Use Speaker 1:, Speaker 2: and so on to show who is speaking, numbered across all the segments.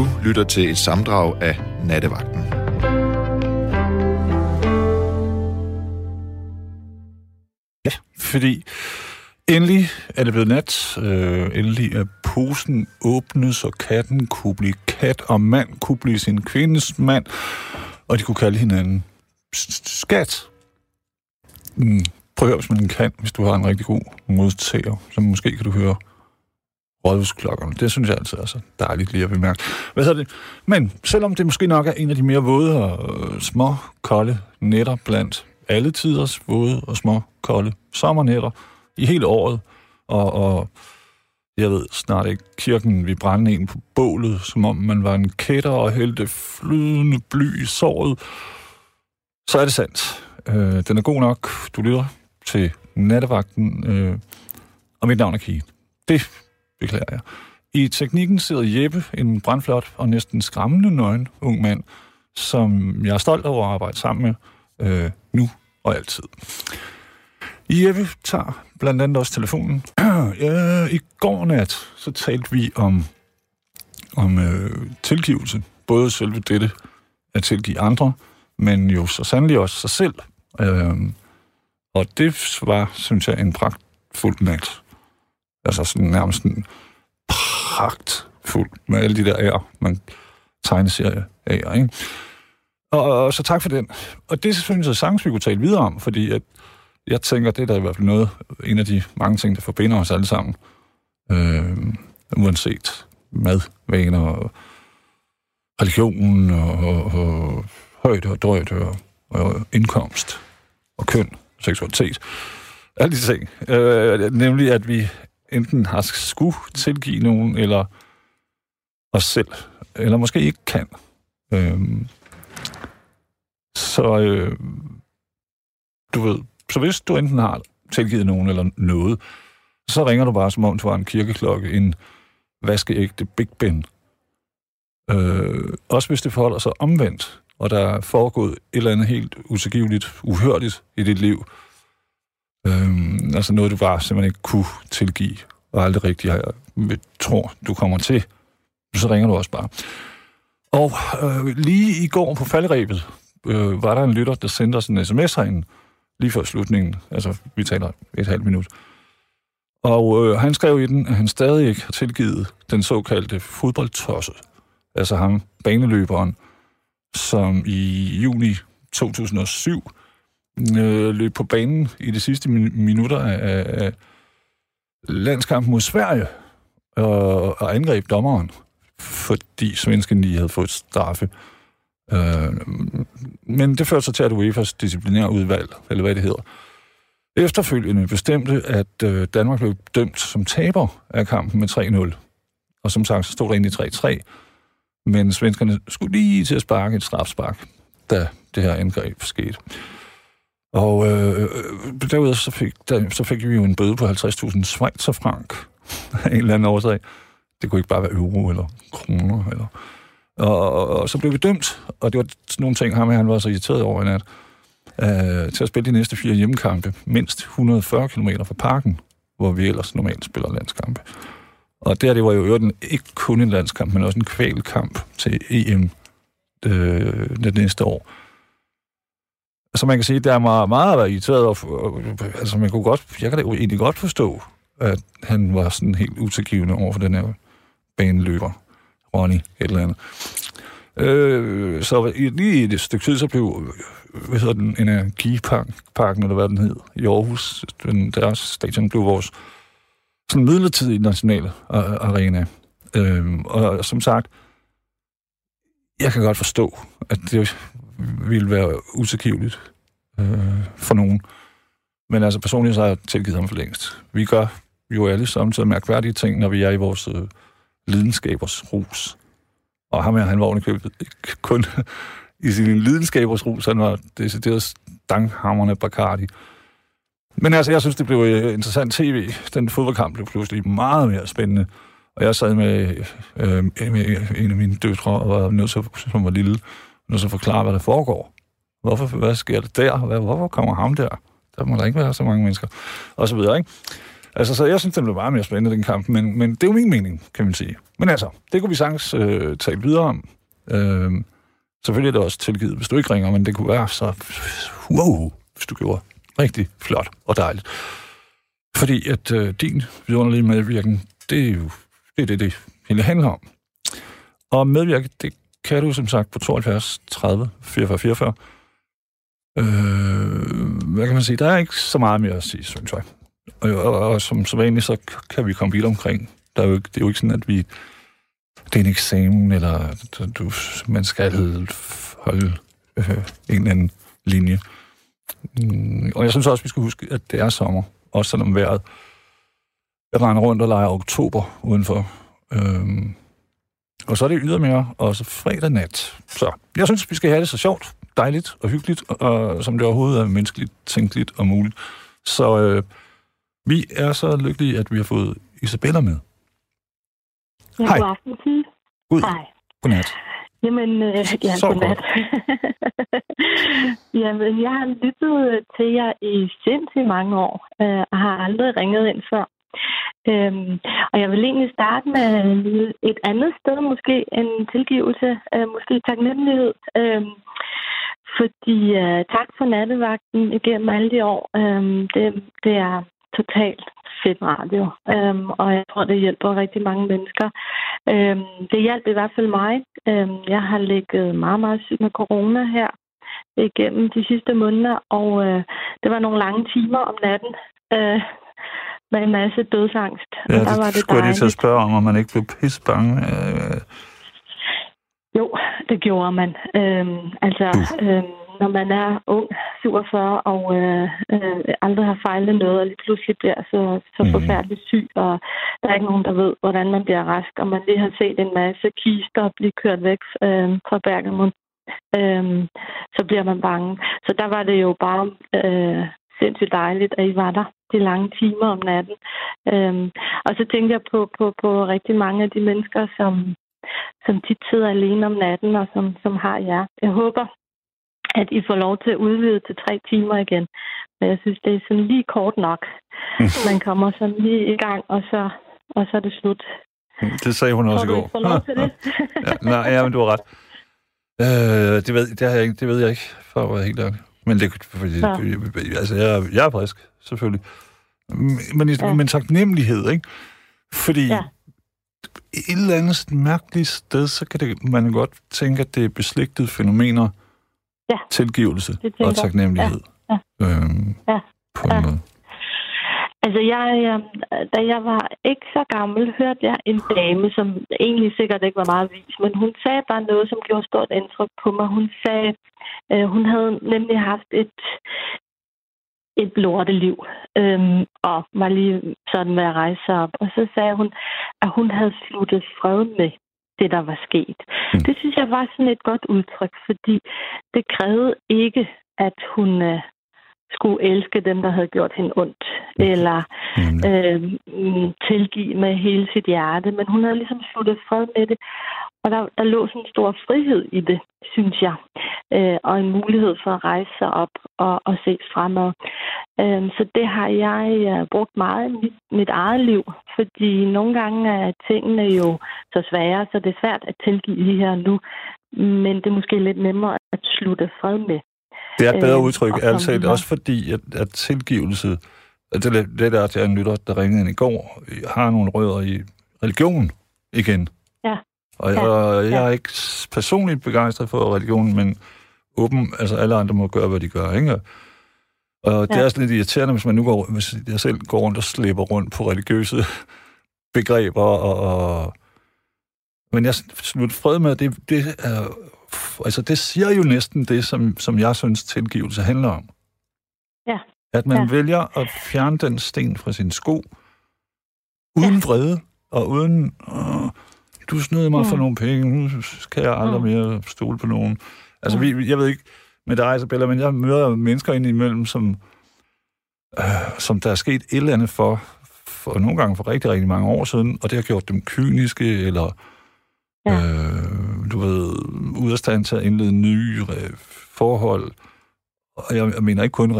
Speaker 1: Du lytter til et samdrag af Nattevagten.
Speaker 2: Ja, fordi endelig er det blevet nat. Øh, endelig er posen åbnet, så katten kunne blive kat, og mand kunne blive sin kvindes mand, og de kunne kalde hinanden skat. Mm, prøv at høre, hvis man kan, hvis du har en rigtig god modtager, så måske kan du høre rådhusklokkerne. Det synes jeg altid er så dejligt lige at bemærke. Hvad så det? Men selvom det måske nok er en af de mere våde og øh, små, kolde nætter blandt alle tiders våde og små, kolde sommernætter i hele året, og, og jeg ved snart ikke, kirken vi brænde en på bålet, som om man var en kætter og hældte flydende bly i såret, så er det sandt. Øh, den er god nok. Du lytter til nattevagten, øh, og mit navn er Kige. Det beklager jeg. I teknikken sidder Jeppe, en brandflot og næsten skræmmende nøgen ung mand, som jeg er stolt over at arbejde sammen med øh, nu og altid. Jeppe tager blandt andet også telefonen. ja, I går nat, så talte vi om, om øh, tilgivelse. Både selve dette at tilgive andre, men jo så sandelig også sig selv. Øh, og det var, synes jeg, en pragtfuld nat. Altså sådan nærmest sådan pragtfuld med alle de der ære, man tegneserie af, ikke? Og, og, så tak for den. Og det synes jeg sagtens, vi kunne tale videre om, fordi at jeg tænker, det er da i hvert fald noget, en af de mange ting, der forbinder os alle sammen. Øh, uanset madvaner og religion og, og, og højde og drøjde og, og indkomst og køn, seksualitet. Alle de ting. Øh, nemlig, at vi enten har skulle tilgive nogen, eller os selv, eller måske ikke kan. Øhm, så øh, du ved, så hvis du enten har tilgivet nogen eller noget, så ringer du bare, som om du var en kirkeklokke, en vaskeægte Big Ben. Øh, også hvis det forholder sig omvendt, og der er foregået et eller andet helt utilgiveligt, uhørligt i dit liv. Øh, altså noget, du bare simpelthen ikke kunne tilgive, og aldrig rigtig har, tror, du kommer til. Så ringer du også bare. Og øh, lige i går på faldrebet, øh, var der en lytter, der sendte os en sms herinde, lige før slutningen. Altså, vi taler et halvt minut. Og øh, han skrev i den, at han stadig ikke har tilgivet den såkaldte fodboldtosse. Altså ham, baneløberen, som i juni 2007 øh, løb på banen i de sidste min- minutter af, af landskampen mod Sverige og, og angreb dommeren, fordi svensken lige havde fået straffe. Øh, men det førte så til, at UEFA's disciplinærudvalg, eller hvad det hedder, efterfølgende bestemte, at øh, Danmark blev dømt som taber af kampen med 3-0. Og som sagt, så stod der egentlig 3-3. Men svenskerne skulle lige til at sparke et strafspark, da det her angreb skete. Og øh, øh, derudover så fik, der, så fik vi jo en bøde på 50.000 Schweizerfrank af en eller anden årsag. Det kunne ikke bare være euro eller kroner eller og, og, og så blev vi dømt, og det var nogle ting, ham han var så irriteret over i nat, øh, til at spille de næste fire hjemmekampe, mindst 140 km fra parken, hvor vi ellers normalt spiller landskampe. Og der det var jo den, ikke kun en landskamp, men også en kvalkamp til EM øh, det næste år. Så man kan sige, der er meget, meget irriteret, og, og, altså man kunne godt, jeg kan da egentlig godt forstå, at han var sådan helt utilgivende over for den her baneløber. Ronny, et eller andet. Øh, så lige i et stykke tid, så blev hvad hedder den, Energiparken, eller hvad den hed, i Aarhus, den, deres stadion blev vores sådan midlertidige nationale arena. Øh, og som sagt, jeg kan godt forstå, at det ville være utilgiveligt øh, for nogen. Men altså personligt så har jeg tilgivet ham for længst. Vi gør jo alle samtidig mærkværdige ting, når vi er i vores øh, lidenskabers rus. Og ham her, han var ovenikøbet ikke kun i sin lidenskabers rus, han var decideret stanghammerne Bacardi. Men altså, jeg synes, det blev øh, interessant tv. Den fodboldkamp blev pludselig meget mere spændende. Og jeg sad med, øh, med en af mine døtre, og var nødt til, som var lille, nu så forklare, hvad der foregår. Hvorfor, hvad sker der der? Hvad, hvorfor kommer ham der? Der må der ikke være så mange mennesker. Og så videre, ikke? Altså, så jeg synes, den blev meget mere spændende, den kamp, men, men det er jo min mening, kan man sige. Men altså, det kunne vi sagtens øh, tale videre om. Øh, selvfølgelig er det også tilgivet, hvis du ikke ringer, men det kunne være så wow, hvis du gjorde rigtig flot og dejligt. Fordi at øh, din vidunderlige medvirken, det er jo det, er det, det hele handler om. Og medvirke, det kan du som sagt på 72 30 44 44. Øh, hvad kan man sige? Der er ikke så meget mere at sige, synes jeg. Og, og, og som så vanligt, så kan vi komme vidt omkring. Der er jo ikke, det er jo ikke sådan, at vi... Det er en eksamen, eller du, man skal holde øh, en eller anden linje. Mm, og jeg synes også, vi skal huske, at det er sommer. Også selvom vejret jeg render rundt og leger oktober udenfor. Øhm, og så er det ydermere også fredag nat. Så jeg synes, vi skal have det så sjovt, dejligt og hyggeligt, og, som det overhovedet er menneskeligt, tænkeligt og muligt. Så øh, vi er så lykkelige, at vi har fået Isabella med.
Speaker 3: Ja,
Speaker 2: Hej.
Speaker 3: God aften, Pige.
Speaker 2: Ud.
Speaker 3: Hej.
Speaker 2: Godnat.
Speaker 3: Jamen, øh, ja,
Speaker 2: Så
Speaker 3: godnat. Jamen, jeg har lyttet til jer i sindssygt mange år, øh, og har aldrig ringet ind før. Øhm, og jeg vil egentlig starte med et andet sted, måske en tilgivelse, øh, måske taknemmelighed. Øhm, fordi øh, tak for nattevagten igennem alle de år. Øhm, det, det er totalt fedt radio, øhm, og jeg tror, det hjælper rigtig mange mennesker. Øhm, det hjalp i hvert fald mig. Øhm, jeg har ligget meget, meget syg med corona her igennem de sidste måneder, og øh, det var nogle lange timer om natten øh, med en masse dødsangst.
Speaker 2: Ja,
Speaker 3: og der
Speaker 2: det,
Speaker 3: var det
Speaker 2: skulle jeg lige til at
Speaker 3: dejligt.
Speaker 2: spørge om, om man ikke blev pissebange. Øh,
Speaker 3: Jo, det gjorde man. Øhm, altså, øhm, når man er ung, 47, og øh, øh, aldrig har fejlet noget, og lige pludselig bliver så, så
Speaker 2: Mhm.
Speaker 3: forfærdeligt syg, og der er ikke nogen, der ved, hvordan man bliver rask, og man lige har set en masse kister blive kørt væk øh, fra Bergamo, øh, så bliver man bange. Så der var det jo bare øh, sindssygt dejligt, at I var der de lange timer om natten. Øhm, og så tænkte jeg på, på, på rigtig mange af de mennesker, som, som tit sidder alene om natten, og som, som har jer. Jeg håber, at I får lov til at udvide til tre timer igen. Men jeg synes, det er sådan lige kort nok. Man kommer sådan lige i gang, og så, og så er det slut.
Speaker 2: det sagde hun også i går.
Speaker 3: I får lov til det?
Speaker 2: ja, nej, ja, men du har ret. Øh, det, ved, det, har jeg ikke, det ved jeg ikke, for at være helt ærlig. Men det, fordi,
Speaker 3: Ja.
Speaker 2: altså, jeg, jeg er frisk, selvfølgelig. Men,
Speaker 3: Ja.
Speaker 2: ja. men taknemmelighed, ikke? Fordi
Speaker 3: Ja.
Speaker 2: ja. et eller andet mærkeligt sted, så kan det, man godt tænke, at det er beslægtede fænomener,
Speaker 3: Ja.
Speaker 2: tilgivelse og taknemmelighed.
Speaker 3: Ja.
Speaker 2: Øhm,
Speaker 3: Ja.
Speaker 2: På en
Speaker 3: Ja.
Speaker 2: måde.
Speaker 3: Altså, jeg, jeg, da jeg var ikke så gammel, hørte jeg en dame, som egentlig sikkert ikke var meget vis, men hun sagde bare noget, som gjorde stort indtryk på mig. Hun sagde, øh, hun havde nemlig haft et, et lorteliv, øhm, og var lige sådan med at rejse op. Og så sagde hun, at hun havde sluttet fred med det, der var sket.
Speaker 2: Mm.
Speaker 3: Det synes jeg var sådan et godt udtryk, fordi det krævede ikke, at hun øh, skulle elske dem, der havde gjort hende ondt, eller øh, mm, tilgive med hele sit hjerte, men hun havde ligesom sluttet fred med det. Og der, der lå sådan en stor frihed i det, synes jeg, øh, og en mulighed for at rejse sig op og, og se fremad. Øh, så det har jeg øh, brugt meget i mit, mit eget liv, fordi nogle gange er tingene jo så svære, så det er svært at tilgive lige her nu, men det er måske lidt nemmere at slutte fred med.
Speaker 2: Det er et bedre
Speaker 3: Øh,
Speaker 2: udtryk,
Speaker 3: og
Speaker 2: talt,
Speaker 3: vi har-
Speaker 2: også fordi, at, at tilgivelse, at det, det der, er en lytter, der ringede ind i går, har nogle rødder i religion igen.
Speaker 3: Ja.
Speaker 2: Og jeg,
Speaker 3: Ja.
Speaker 2: og jeg er ikke personligt begejstret for religionen, men åben, altså alle andre må gøre, hvad de gør, ikke? Og det
Speaker 3: Ja.
Speaker 2: er også lidt irriterende, hvis man nu går, hvis jeg selv går rundt og slipper rundt på religiøse begreber, og, og men jeg slutter fred med, det, det er, altså det siger jo næsten det, som, som jeg synes tilgivelse handler om.
Speaker 3: Ja.
Speaker 2: At man
Speaker 3: Ja.
Speaker 2: vælger at fjerne den sten fra sin sko, uden ja. vrede, og uden, åh, du snød mig mm. for
Speaker 3: Mm.
Speaker 2: nogle penge, nu skal jeg aldrig
Speaker 3: Mm.
Speaker 2: mere stole på nogen. Altså, vi, jeg ved ikke med dig, Isabella, men jeg møder mennesker indimellem, som, øh, som der er sket et eller andet for, for nogle gange for rigtig, rigtig mange år siden, og det har gjort dem kyniske, eller
Speaker 3: Ja.
Speaker 2: øh, du ved, ude af stand til at indlede nye øh, forhold. Og jeg, mener ikke kun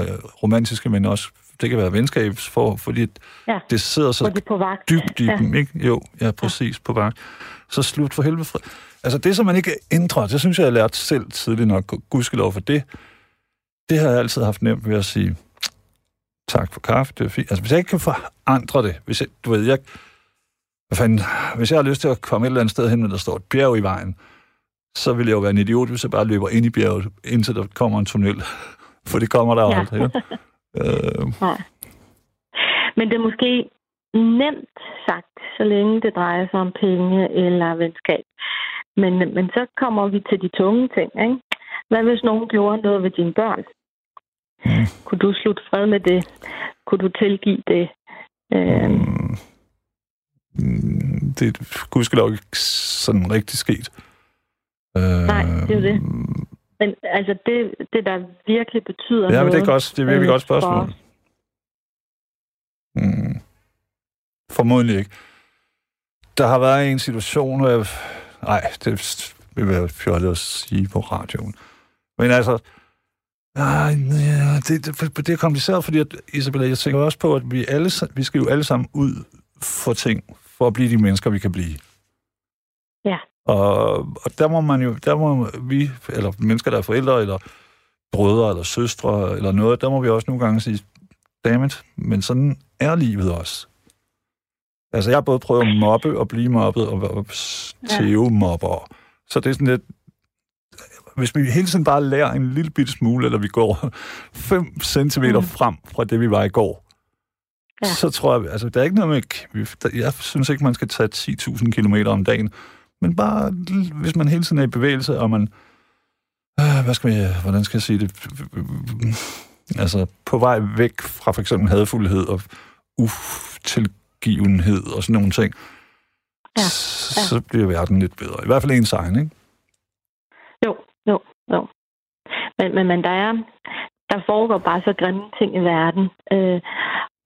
Speaker 2: romantiske, men også det kan være venskabsforhold, fordi
Speaker 3: Ja.
Speaker 2: det sidder så
Speaker 3: Hvor de på vagt.
Speaker 2: dybt i
Speaker 3: Ja.
Speaker 2: dem, ikke? Jo, ja, præcis, på vagt. Så slut for helvede. fri- Altså, det, som man ikke ændrer, det synes jeg, jeg har lært selv tidligt nok, gudskelov for det, det har jeg altid haft nemt ved at sige, tak for kaffe, det er fint. Altså, hvis jeg ikke kan forandre det, hvis jeg, du ved, jeg, hvad fanden, hvis jeg har lyst til at komme et eller andet sted hen, hvor der står et bjerg i vejen, så vil jeg jo være en idiot, hvis jeg bare løber ind i bjerget, indtil der kommer en tunnel. For det kommer der
Speaker 3: Ja.
Speaker 2: aldrig. Ja. øh,
Speaker 3: Nej. Men det er måske nemt sagt, så længe det drejer sig om penge eller venskab. Men, men så kommer vi til de tunge ting. Ikke? Hvad hvis nogen gjorde noget ved dine børn?
Speaker 2: Mm.
Speaker 3: Kunne du slutte fred med det? Kunne du tilgive det? Øh,
Speaker 2: Mm, mm, det er gudskelov ikke sådan rigtig sket. Øh,
Speaker 3: Nej, det er det. men altså, det, det der virkelig betyder
Speaker 2: Ja, men
Speaker 3: noget...
Speaker 2: det er, godt, det er virkelig
Speaker 3: øh,
Speaker 2: godt spørgsmål.
Speaker 3: for-
Speaker 2: Mm. Formodentlig ikke. Der har været en situation, hvor jeg... Nej, det vil være fjollet at sige på radioen. Men altså... Nej, ja, det, det, det er kompliceret, fordi at, Isabella, jeg tænker også på, at vi, alle, vi skal jo alle sammen ud for ting, for at blive de mennesker, vi kan blive.
Speaker 3: Ja.
Speaker 2: Og, og der må man jo, der må vi, eller mennesker, der er forældre, eller brødre, eller søstre, eller noget, der må vi også nogle gange sige, dammit, men sådan er livet også. Altså, jeg har både prøvet at mobbe og blive mobbet, og, og tæve mobber. Så det er sådan lidt, hvis vi hele tiden bare lærer en lille bitte smule, eller vi går 5 centimeter
Speaker 3: Mm.
Speaker 2: frem fra det, vi var i går,
Speaker 3: Ja.
Speaker 2: så tror jeg, altså, der er ikke noget med, jeg synes ikke, man skal tage 10.000 kilometer om dagen, men bare, hvis man hele tiden er i bevægelse, og man, øh, hvad skal vi, hvordan skal jeg sige det, altså på vej væk fra for eksempel hadfuldhed og utilgivenhed og sådan nogle ting,
Speaker 3: Ja,
Speaker 2: s- så bliver verden lidt bedre. I hvert fald ens egen, ikke?
Speaker 3: Jo, jo, jo. Men, men, men der er, der foregår bare så grimme ting i verden. Øh,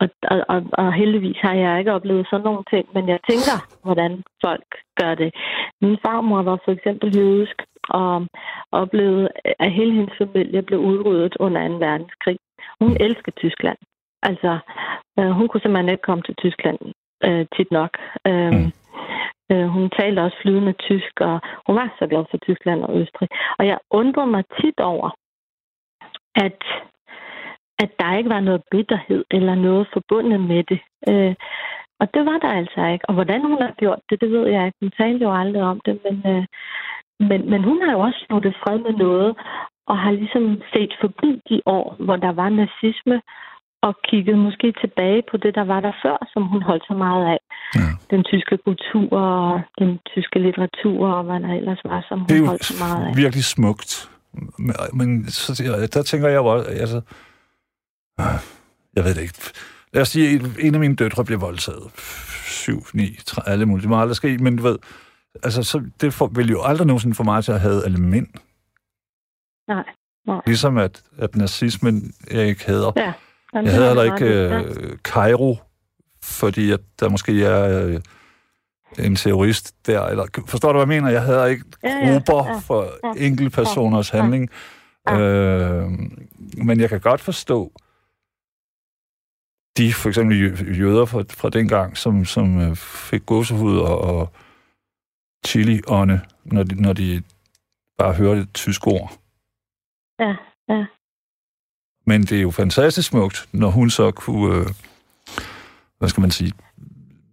Speaker 3: og, og, og, og heldigvis har jeg ikke oplevet sådan nogle ting, men jeg tænker, hvordan folk gør det. Min farmor var for eksempel jødisk, og oplevede, at hele hendes familie blev udryddet under 2. verdenskrig. Hun elskede Tyskland. Altså, øh, hun kunne simpelthen ikke komme til Tyskland øh, tit nok. Øh,
Speaker 2: Mm.
Speaker 3: øh, hun talte også flydende tysk, og hun var så glad for Tyskland og Østrig. Og jeg undrer mig tit over, at, at der ikke var noget bitterhed eller noget forbundet med det. Øh, og det var der altså ikke. Og hvordan hun har gjort det, det ved jeg ikke. Hun talte jo aldrig om det, men, øh, men, men hun har jo også sluttet fred med noget, og har ligesom set forbi de år, hvor der var nazisme, og kigget måske tilbage på det, der var der før, som hun holdt så meget af.
Speaker 2: Ja.
Speaker 3: Den tyske kultur, og den tyske litteratur, og hvad der ellers var, som hun
Speaker 2: Det er
Speaker 3: holdt så meget af.
Speaker 2: jo virkelig smukt. Men, så, der tænker jeg jo også, altså, jeg ved det ikke. Lad os sige, en- af mine døtre blev voldtaget. 7, 9, 3, alle mulige. Det må aldrig ske, men du ved, altså, så, det for, vil jo aldrig nogensinde få mig til at have alle mænd.
Speaker 3: Nej, nej.
Speaker 2: Ligesom at, at nazismen, jeg ikke hader.
Speaker 3: Ja. Jamen,
Speaker 2: Jeg
Speaker 3: har
Speaker 2: heller ikke.
Speaker 3: Ja.
Speaker 2: øh, Cairo, fordi at der måske er øh, en terrorist der. Eller, forstår du, hvad jeg mener? Jeg havde ikke
Speaker 3: Ja, ja,
Speaker 2: grupper
Speaker 3: ja,
Speaker 2: for
Speaker 3: ja,
Speaker 2: enkeltpersoners
Speaker 3: ja,
Speaker 2: handling.
Speaker 3: ja.
Speaker 2: Øh, men jeg kan godt forstå de for eksempel jø- jøder fra, fra dengang, som, som øh, fik gåsehud og, og chili-ånde, når de, når de bare hørte et tysk ord.
Speaker 3: Ja, ja.
Speaker 2: Men det er jo fantastisk smukt, når hun så kunne, øh, hvad skal man sige,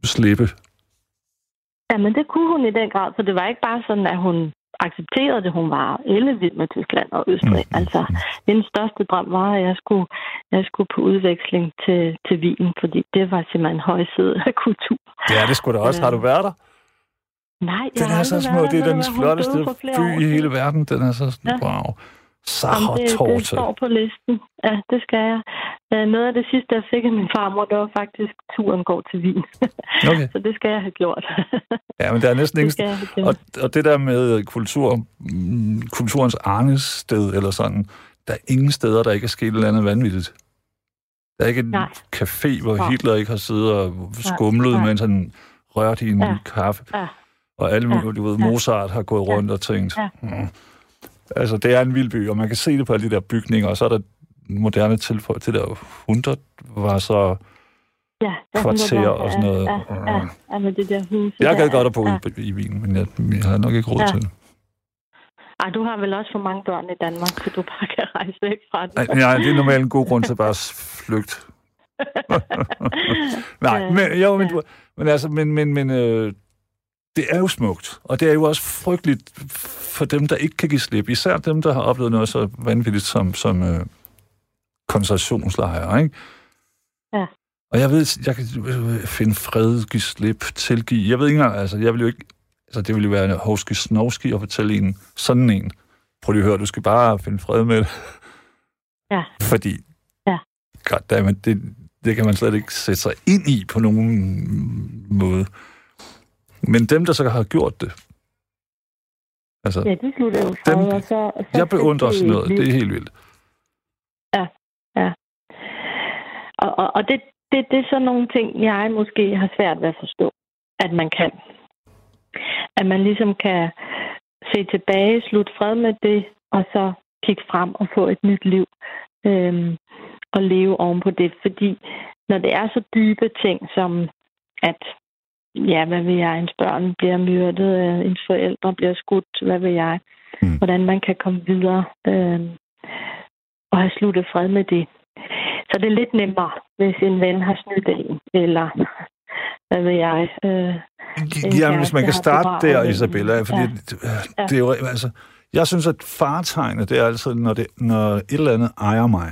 Speaker 2: slippe.
Speaker 3: Ja, men det kunne hun i den grad, for det var ikke bare sådan, at hun accepterede det. Hun var ellevild med Tyskland og Østrig.
Speaker 2: Mm.
Speaker 3: Altså, hendes største drøm var, at jeg skulle, jeg skulle på udveksling til, til Wien, fordi det var simpelthen højside af kultur.
Speaker 2: Ja, det skulle da også.
Speaker 3: Øh,
Speaker 2: Har du været der?
Speaker 3: Nej, jeg
Speaker 2: Den
Speaker 3: har
Speaker 2: er så smuk. Det er den flotteste by i hele verden. Den er så
Speaker 3: Ja.
Speaker 2: wow. Sacher
Speaker 3: det, det står på listen. Ja, det skal jeg. Øh, Noget af det sidste, jeg fik af min farmor, det var faktisk, turen går til Wien.
Speaker 2: Okay.
Speaker 3: Så det skal jeg have gjort.
Speaker 2: Ja, men der er næsten
Speaker 3: det
Speaker 2: ingen... Og, og det der med kultur, kulturens arnested eller sådan, der er ingen steder, der ikke er sket et eller andet vanvittigt. Der er ikke en
Speaker 3: Nej.
Speaker 2: café, hvor. Hitler ikke har siddet og skumlet,
Speaker 3: Nej.
Speaker 2: mens han rørte i en
Speaker 3: Ja.
Speaker 2: kaffe.
Speaker 3: Ja.
Speaker 2: Og alle
Speaker 3: Ja.
Speaker 2: du ved. Mozart har gået rundt og tænkt,
Speaker 3: Ja.
Speaker 2: mm. Altså det er en vild by, og man kan se det på alle de der bygninger, og så er der moderne tilføj. Det der 100 var så
Speaker 3: Ja,
Speaker 2: kvarter og sådan noget.
Speaker 3: Ja, ja, ja, ja med det der hus.
Speaker 2: Jeg gad godt at bo
Speaker 3: ja.
Speaker 2: i, i Wien, men jeg, jeg har nok ikke råd
Speaker 3: Ja.
Speaker 2: til det.
Speaker 3: Ej, du har vel også for mange børn i Danmark, så du bare kan rejse væk fra det.
Speaker 2: Nej, det er normalt en god grund til bare at flygte. Nej, men, jo, men, du, men altså, men, men, men øh, det er jo smukt, og det er jo også frygteligt for dem, der ikke kan give slip. Især dem, der har oplevet noget så vanvittigt som, som øh, koncentrationslejre, ikke?
Speaker 3: Ja.
Speaker 2: Og jeg ved, jeg kan øh, finde fred, give slip, tilgive. Jeg ved ikke engang, altså, jeg vil jo ikke... Altså, det ville jo være hovski snovski at fortælle en sådan en. Prøv lige at høre, du skal bare finde fred med det.
Speaker 3: Ja.
Speaker 2: Fordi...
Speaker 3: Ja.
Speaker 2: Goddammit, det, det kan man slet ikke sætte sig ind i på nogen måde. Men dem, der så har gjort det, altså,
Speaker 3: Ja, de slutter jo
Speaker 2: Dem-
Speaker 3: og så... Og så
Speaker 2: jeg beundrer sådan noget. Det er helt vildt.
Speaker 3: Og, og, og det, det, det er sådan nogle ting, jeg måske har svært ved at forstå, at man kan. At man ligesom kan se tilbage, slutte fred med det, og så kigge frem og få et nyt liv. Øhm, og leve oven på det. Fordi når det er så dybe ting som, at ja, hvad vil jeg, ens børn bliver myrdet, øh, ens forældre bliver skudt, hvad vil jeg,
Speaker 2: Mm.
Speaker 3: hvordan man kan komme videre øhm, og have sluttet fred med det. Så det er lidt nemmere, hvis en ven har snydt en, eller hvad ved jeg. Øh,
Speaker 2: Ja, hvis man kan starte der, Isabella, fordi
Speaker 3: Ja.
Speaker 2: det, det er jo, altså, jeg synes, at fartegnet, det er altid, når, det, når et eller andet ejer mig.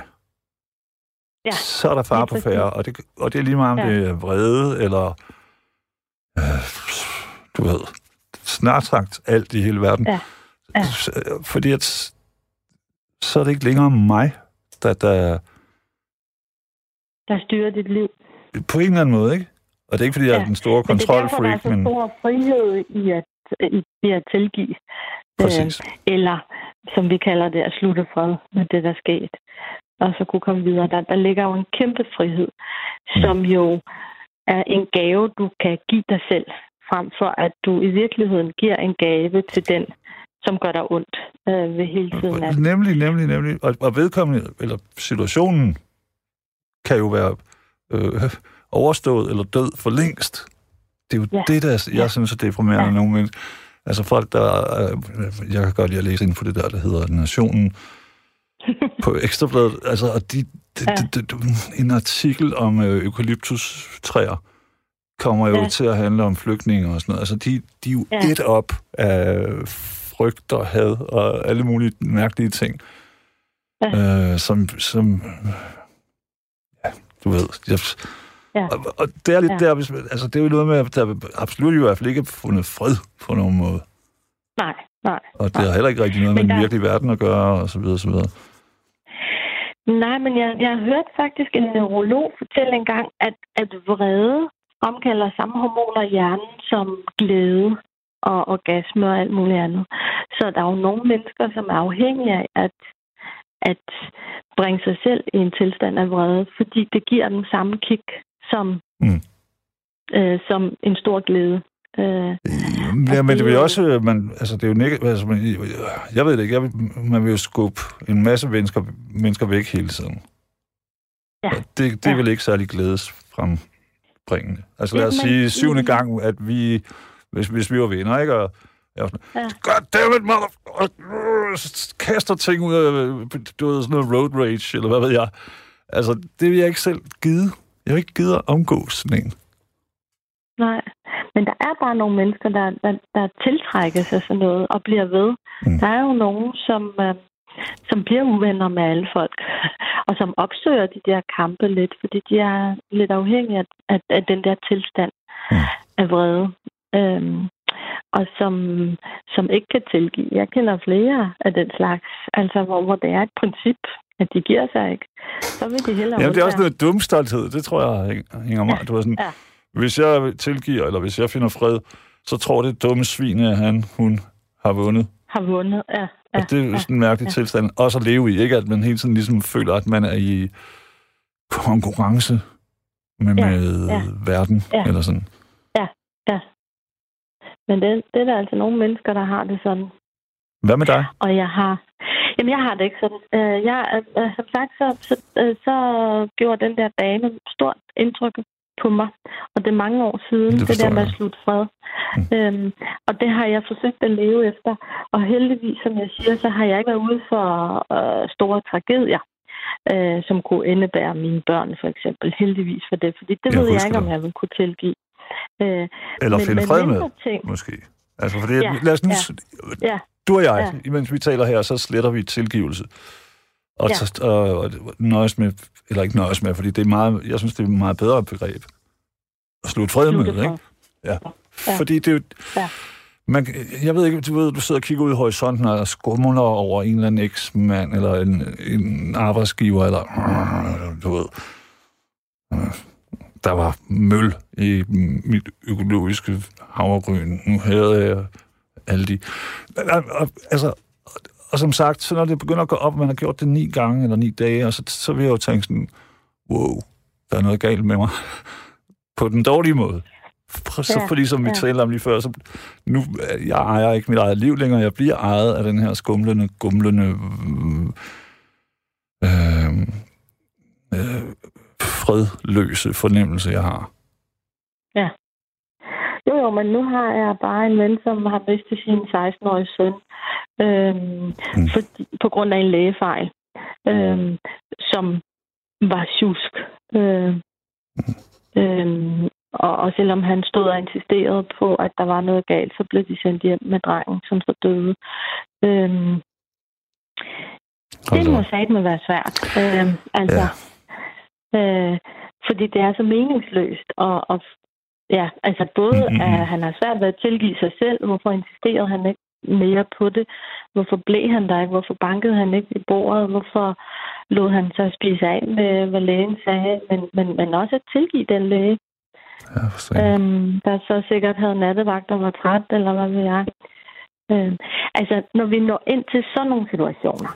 Speaker 3: Ja,
Speaker 2: så er der far
Speaker 3: lige
Speaker 2: på færre, og det, og det er lige meget, om
Speaker 3: Ja.
Speaker 2: det er vrede, eller øh, du ved, snart sagt alt i hele verden.
Speaker 3: Ja. Ja.
Speaker 2: Fordi at, så er det ikke længere mig, der, der
Speaker 3: der styrer dit liv.
Speaker 2: på en eller anden måde, ikke? Og det er ikke, fordi jeg er
Speaker 3: Ja,
Speaker 2: den store
Speaker 3: Men det er derfor, der er
Speaker 2: kontrolfreak,
Speaker 3: så stor frihed i at, i, i at tilgive.
Speaker 2: præcis.
Speaker 3: eller, som vi kalder det, at slutte fred med det, der er sket. Og så kunne komme videre. Der, der ligger jo en kæmpe frihed, som jo er en gave, du kan give dig selv, frem for at du i virkeligheden giver en gave til den, som gør dig ondt øh, ved hele tiden. At,
Speaker 2: Nemlig, nemlig, nemlig. Og, og vedkommende, eller situationen, kan jo være øh, overstået eller død for længst. Det er jo
Speaker 3: Ja.
Speaker 2: det, der jeg
Speaker 3: Ja.
Speaker 2: synes er deprimerende
Speaker 3: Ja.
Speaker 2: nogle mennesker. Altså folk, der... Øh, jeg kan godt lide at læse ind på det der, der hedder Nationen på Ekstrabladet. Altså, og de, de,
Speaker 3: Ja.
Speaker 2: de, de, en artikel om øh, eukalyptustræer kommer jo
Speaker 3: Ja.
Speaker 2: til at handle om flygtninge og sådan noget. Altså, de, de er jo
Speaker 3: Ja.
Speaker 2: et op af frygt og had og alle mulige mærkelige ting,
Speaker 3: Ja.
Speaker 2: øh, som, som ja, du ved, jeg,
Speaker 3: Ja.
Speaker 2: og, og det er lidt
Speaker 3: Ja.
Speaker 2: der, hvis, altså det er jo noget med, at der absolut i hvert fald ikke er fundet fred på nogen måde.
Speaker 3: nej, nej.
Speaker 2: Og det har heller ikke rigtig noget med
Speaker 3: Men
Speaker 2: den
Speaker 3: der-
Speaker 2: virkelige verden at gøre, og så videre, og så videre.
Speaker 3: Nej, men jeg, jeg hørte faktisk en neurolog fortælle engang, at, at vrede fremkalder samme hormoner i hjernen som glæde og orgasme og alt muligt andet. Så der er jo nogle mennesker, som er afhængige af at, at bringe sig selv i en tilstand af vrede, fordi det giver dem samme kick som,
Speaker 2: Mm.
Speaker 3: øh, som en stor glæde. Øh,
Speaker 2: Ja, men det vil også, øh, man, altså det er jo negativt, altså, man, jeg ved det ikke, jeg vil, man vil jo skubbe en masse mennesker, mennesker væk hele tiden.
Speaker 3: Ja.
Speaker 2: Og det, det
Speaker 3: Ja.
Speaker 2: vel ikke særlig glædesfrembringende. Altså lad os
Speaker 3: Det-
Speaker 2: sige
Speaker 3: men-
Speaker 2: syvende gang, at vi, hvis, hvis vi var venner, ikke? Og jeg var sådan,
Speaker 3: Ja.
Speaker 2: God damn it, mother... Og, øh, kaster ting ud af, du ved, sådan noget road rage, eller hvad ved jeg. Altså, det vil jeg ikke selv gide. Jeg vil ikke gide at omgås sådan en.
Speaker 3: Nej, men der er bare nogle mennesker, der, der, der tiltrækker sig sådan noget og bliver ved.
Speaker 2: Mm.
Speaker 3: Der er jo nogen, som, øh, som bliver uvenner med alle folk, og som opsøger de der kampe lidt, fordi de er lidt afhængige af, af, af den der tilstand
Speaker 2: Mm.
Speaker 3: af vrede. Øhm, og som, som ikke kan tilgive. Jeg kender flere af den slags, altså hvor, hvor det er et princip, at de giver sig ikke. Så vil de hellere
Speaker 2: Jamen, det er også noget dumstolthed. Det tror jeg hæng- hænger mig. Du var sådan,
Speaker 3: Ja.
Speaker 2: Hvis jeg tilgiver, eller hvis jeg finder fred, så tror det dumme svin, at han, hun har vundet.
Speaker 3: har vundet. Ja,
Speaker 2: Ja,
Speaker 3: ja,
Speaker 2: og det er jo
Speaker 3: ja.
Speaker 2: sådan en mærkelig ja. tilstand også at leve i. Ikke at man hele tiden ligesom føler, at man er i konkurrence med,
Speaker 3: Ja,
Speaker 2: med
Speaker 3: ja.
Speaker 2: verden.
Speaker 3: Ja.
Speaker 2: Eller sådan.
Speaker 3: Men det, det er der altså nogle mennesker, der har det sådan.
Speaker 2: Hvad med dig?
Speaker 3: Og jeg har, Jamen, jeg har det ikke sådan. Øh, jeg, øh, som sagt, så, så, øh, så gjorde den der dame stort indtryk på mig. Og det er mange år siden,
Speaker 2: Det
Speaker 3: det, der med at slutte fred. Mm. Øhm, og det har jeg forsøgt at leve efter. Og heldigvis, som jeg siger, så har jeg ikke været ude for øh, store tragedier, øh, som kunne indebære mine børn, for eksempel. Heldigvis for det, fordi det
Speaker 2: Jeg
Speaker 3: ved jeg ikke, om
Speaker 2: det.
Speaker 3: jeg vil kunne tilgive. Øh,
Speaker 2: Eller
Speaker 3: men-
Speaker 2: finde
Speaker 3: men
Speaker 2: fred med,
Speaker 3: Ting,
Speaker 2: måske. Altså, for det,
Speaker 3: Ja,
Speaker 2: lad os nu...
Speaker 3: ja. Ja.
Speaker 2: Du og jeg,
Speaker 3: Ja.
Speaker 2: imens vi taler her, så sletter vi tilgivelse. Og,
Speaker 3: Ja.
Speaker 2: så, og, og nøjes med, eller ikke nøjes med, fordi det er meget, jeg synes, det er et meget bedre begreb. At slutte fred med, ikke? Ja.
Speaker 3: Ja.
Speaker 2: Fordi det er jo...
Speaker 3: Ja.
Speaker 2: Man, jeg ved ikke, du ved, du sidder og kigger ud i horisonten og skumler over en eller anden eksmand, eller en, en arbejdsgiver, eller du ved, der var møl i mit økologiske havregryn. Nu havde jeg alle de... Altså, og som sagt, så når det begynder at gå op, man har gjort det ni gange eller ni dage, og så, så vil jeg jo tænke sådan, wow, der er noget galt med mig. På den dårlige måde. Så
Speaker 3: Ja,
Speaker 2: fordi, som vi
Speaker 3: ja.
Speaker 2: talte om lige før, så nu, jeg ejer ikke mit eget liv længere, jeg bliver ejet af den her skumlende, gumlende, øh, øh, fredløse fornemmelse, jeg har.
Speaker 3: Jo, jo, men nu har jeg bare en ven, som har mistet sin 16-årige søn øhm,
Speaker 2: Mm.
Speaker 3: mm. for, på grund af en lægefejl, øhm, som var tjusk. Øhm, øhm, og, og selvom han stod og insisterede på, at der var noget galt, så blev de sendt hjem med drengen, som så døde. Øhm, det må satme være svært. Øhm, altså, ja. øh, fordi det er så meningsløst. Og, og ja, altså både,
Speaker 2: Mm, mm, mm.
Speaker 3: at han har svært ved at tilgive sig selv, hvorfor insisterede han ikke mere på det? Hvorfor blev han der ikke? Hvorfor bankede han ikke i bordet? Hvorfor lod han sig spise af med, hvad lægen sagde? Men, men, men også at tilgive den læge,
Speaker 2: Ja,
Speaker 3: øhm, der så sikkert havde nattevagt og var træt, eller hvad ved jeg. Øhm, altså, når vi når ind til sådan nogle situationer,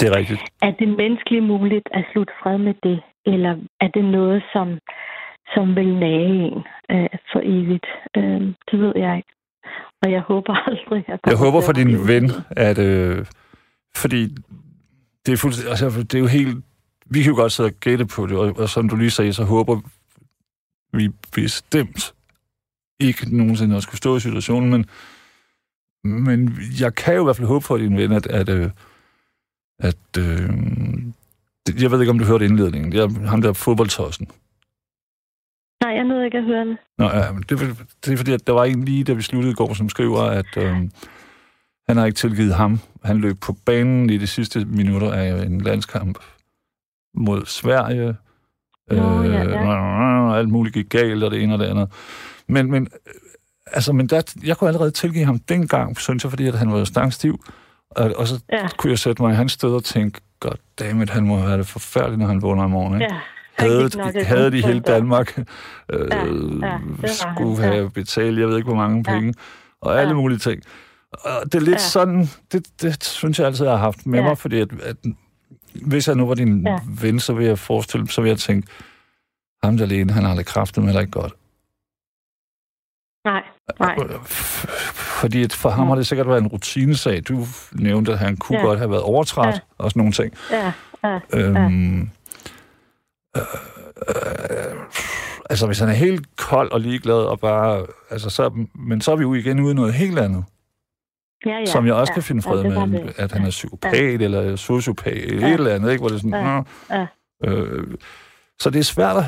Speaker 2: Det er rigtigt.
Speaker 3: er det menneskeligt muligt at slutte fred med det? Eller er det noget, som, som vil nage en øh, for evigt? Øh, det ved jeg ikke. Og jeg håber aldrig, at
Speaker 2: Jeg håber for din ven, at... Øh, fordi det er, fuldstændig, altså, det er jo helt... Vi kan jo godt sidde og gætte på det, og, og som du lige sagde, så håber vi bestemt ikke nogensinde at skulle stå i situationen, men, men jeg kan jo i hvert fald håbe for din ven, at, at, øh, at øh, jeg ved ikke, om du hørte indledningen. Er ham der fodboldtossen.
Speaker 3: Nej, jeg nåede ikke at høre det.
Speaker 2: Nå, ja, men det, det er fordi, at der var en lige, da vi sluttede i går, som skriver, at øh, han har ikke tilgivet ham. Han løb på banen i de sidste minutter af en landskamp mod Sverige.
Speaker 3: Nå, ja, ja.
Speaker 2: og alt muligt gik galt, og det ene og det andet. Men, men, øh, altså, men der, jeg kunne allerede tilgive ham dengang, synes jeg, fordi at han var stangstiv. Og, og så
Speaker 3: Ja,
Speaker 2: kunne jeg sætte mig i hans sted og tænke, goddammit, han må have det forfærdeligt, når han vågner i morgen. Ikke?
Speaker 3: ja. Gik nok et
Speaker 2: havde de
Speaker 3: hus på
Speaker 2: hele. Danmark øh,
Speaker 3: ja, han,
Speaker 2: skulle
Speaker 3: ja.
Speaker 2: have betalt, jeg ved ikke, hvor mange
Speaker 3: Ja.
Speaker 2: penge, og alle
Speaker 3: Ja.
Speaker 2: mulige ting. Og det er lidt
Speaker 3: Ja.
Speaker 2: sådan, det, det synes jeg altid, jeg har haft med
Speaker 3: Ja.
Speaker 2: mig, fordi at, at hvis jeg nu var din
Speaker 3: Ja.
Speaker 2: ven, så vil jeg forestille så vil jeg tænke, ham der alene, han har det kraftet heller ikke godt.
Speaker 3: Nej, nej.
Speaker 2: Fordi at for ham
Speaker 3: Ja.
Speaker 2: har det sikkert været en rutinesag. Du nævnte, at han kunne
Speaker 3: Ja.
Speaker 2: godt have været overtræt
Speaker 3: Ja.
Speaker 2: og sådan nogle ting.
Speaker 3: Ja, ja.
Speaker 2: Øhm, øh, øh, altså, hvis han er helt kold og ligeglad og bare... Altså, så, men så er vi jo igen ude i noget helt andet,
Speaker 3: ja,
Speaker 2: ja,
Speaker 3: ja.
Speaker 2: som jeg også
Speaker 3: ja,
Speaker 2: kan finde
Speaker 3: ja,
Speaker 2: fred
Speaker 3: var
Speaker 2: med,
Speaker 3: det.
Speaker 2: at han er psykopat ja. eller sociopat, ja. et eller andet, ikke? Hvor det er sådan...
Speaker 3: Ja.
Speaker 2: Ja.
Speaker 3: Ja.
Speaker 2: Øh, så det er svært at...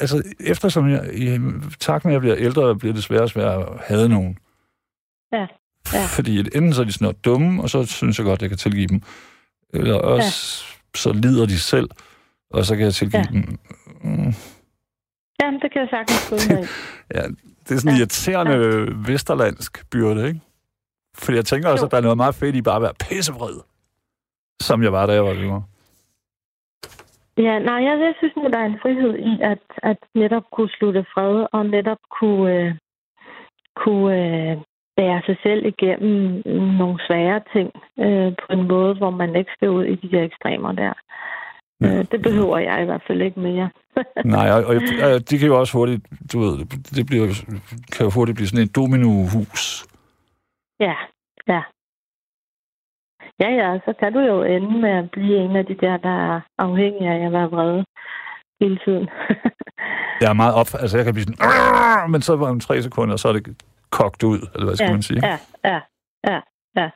Speaker 2: Altså, eftersom jeg i takt med, at jeg bliver ældre, bliver det sværere og sværere at have nogen.
Speaker 3: Ja. Ja.
Speaker 2: Fordi enten så er de snart dumme, og så synes jeg godt, at jeg kan tilgive dem. Eller også ja. så lider de selv, og så kan jeg tilgive
Speaker 3: Ja.
Speaker 2: dem. Mm,
Speaker 3: Jamen, det kan jeg sagtens gå.
Speaker 2: Ja, det er sådan
Speaker 3: Ja.
Speaker 2: irriterende ja. vesterlandsk byrde, ikke? Fordi jeg tænker også,
Speaker 3: Jo.
Speaker 2: at der er noget meget fedt i bare at være pissevred. Som jeg var, da jeg var yngre.
Speaker 3: Ja, nej, jeg, jeg synes, at der er en frihed i at, at netop kunne slutte fred, og netop kunne, øh, kunne øh, bære sig selv igennem nogle svære ting øh, på en måde, hvor man ikke skal ud i de der ekstremer der.
Speaker 2: Ja.
Speaker 3: Øh, det behøver jeg i hvert fald ikke mere.
Speaker 2: Nej, og, og, det kan jo også hurtigt, du ved, det bliver, kan jo hurtigt blive sådan et dominohus.
Speaker 3: ja, ja. Ja, ja, så kan du jo ende med at blive en af de der, der er afhængige af at være vrede hele tiden.
Speaker 2: jeg er meget op... Altså, jeg kan blive sådan... Men så var om tre sekunder, og så er det kogt ud, eller hvad skal
Speaker 3: ja,
Speaker 2: man sige?
Speaker 3: Ja, ja, ja, ja.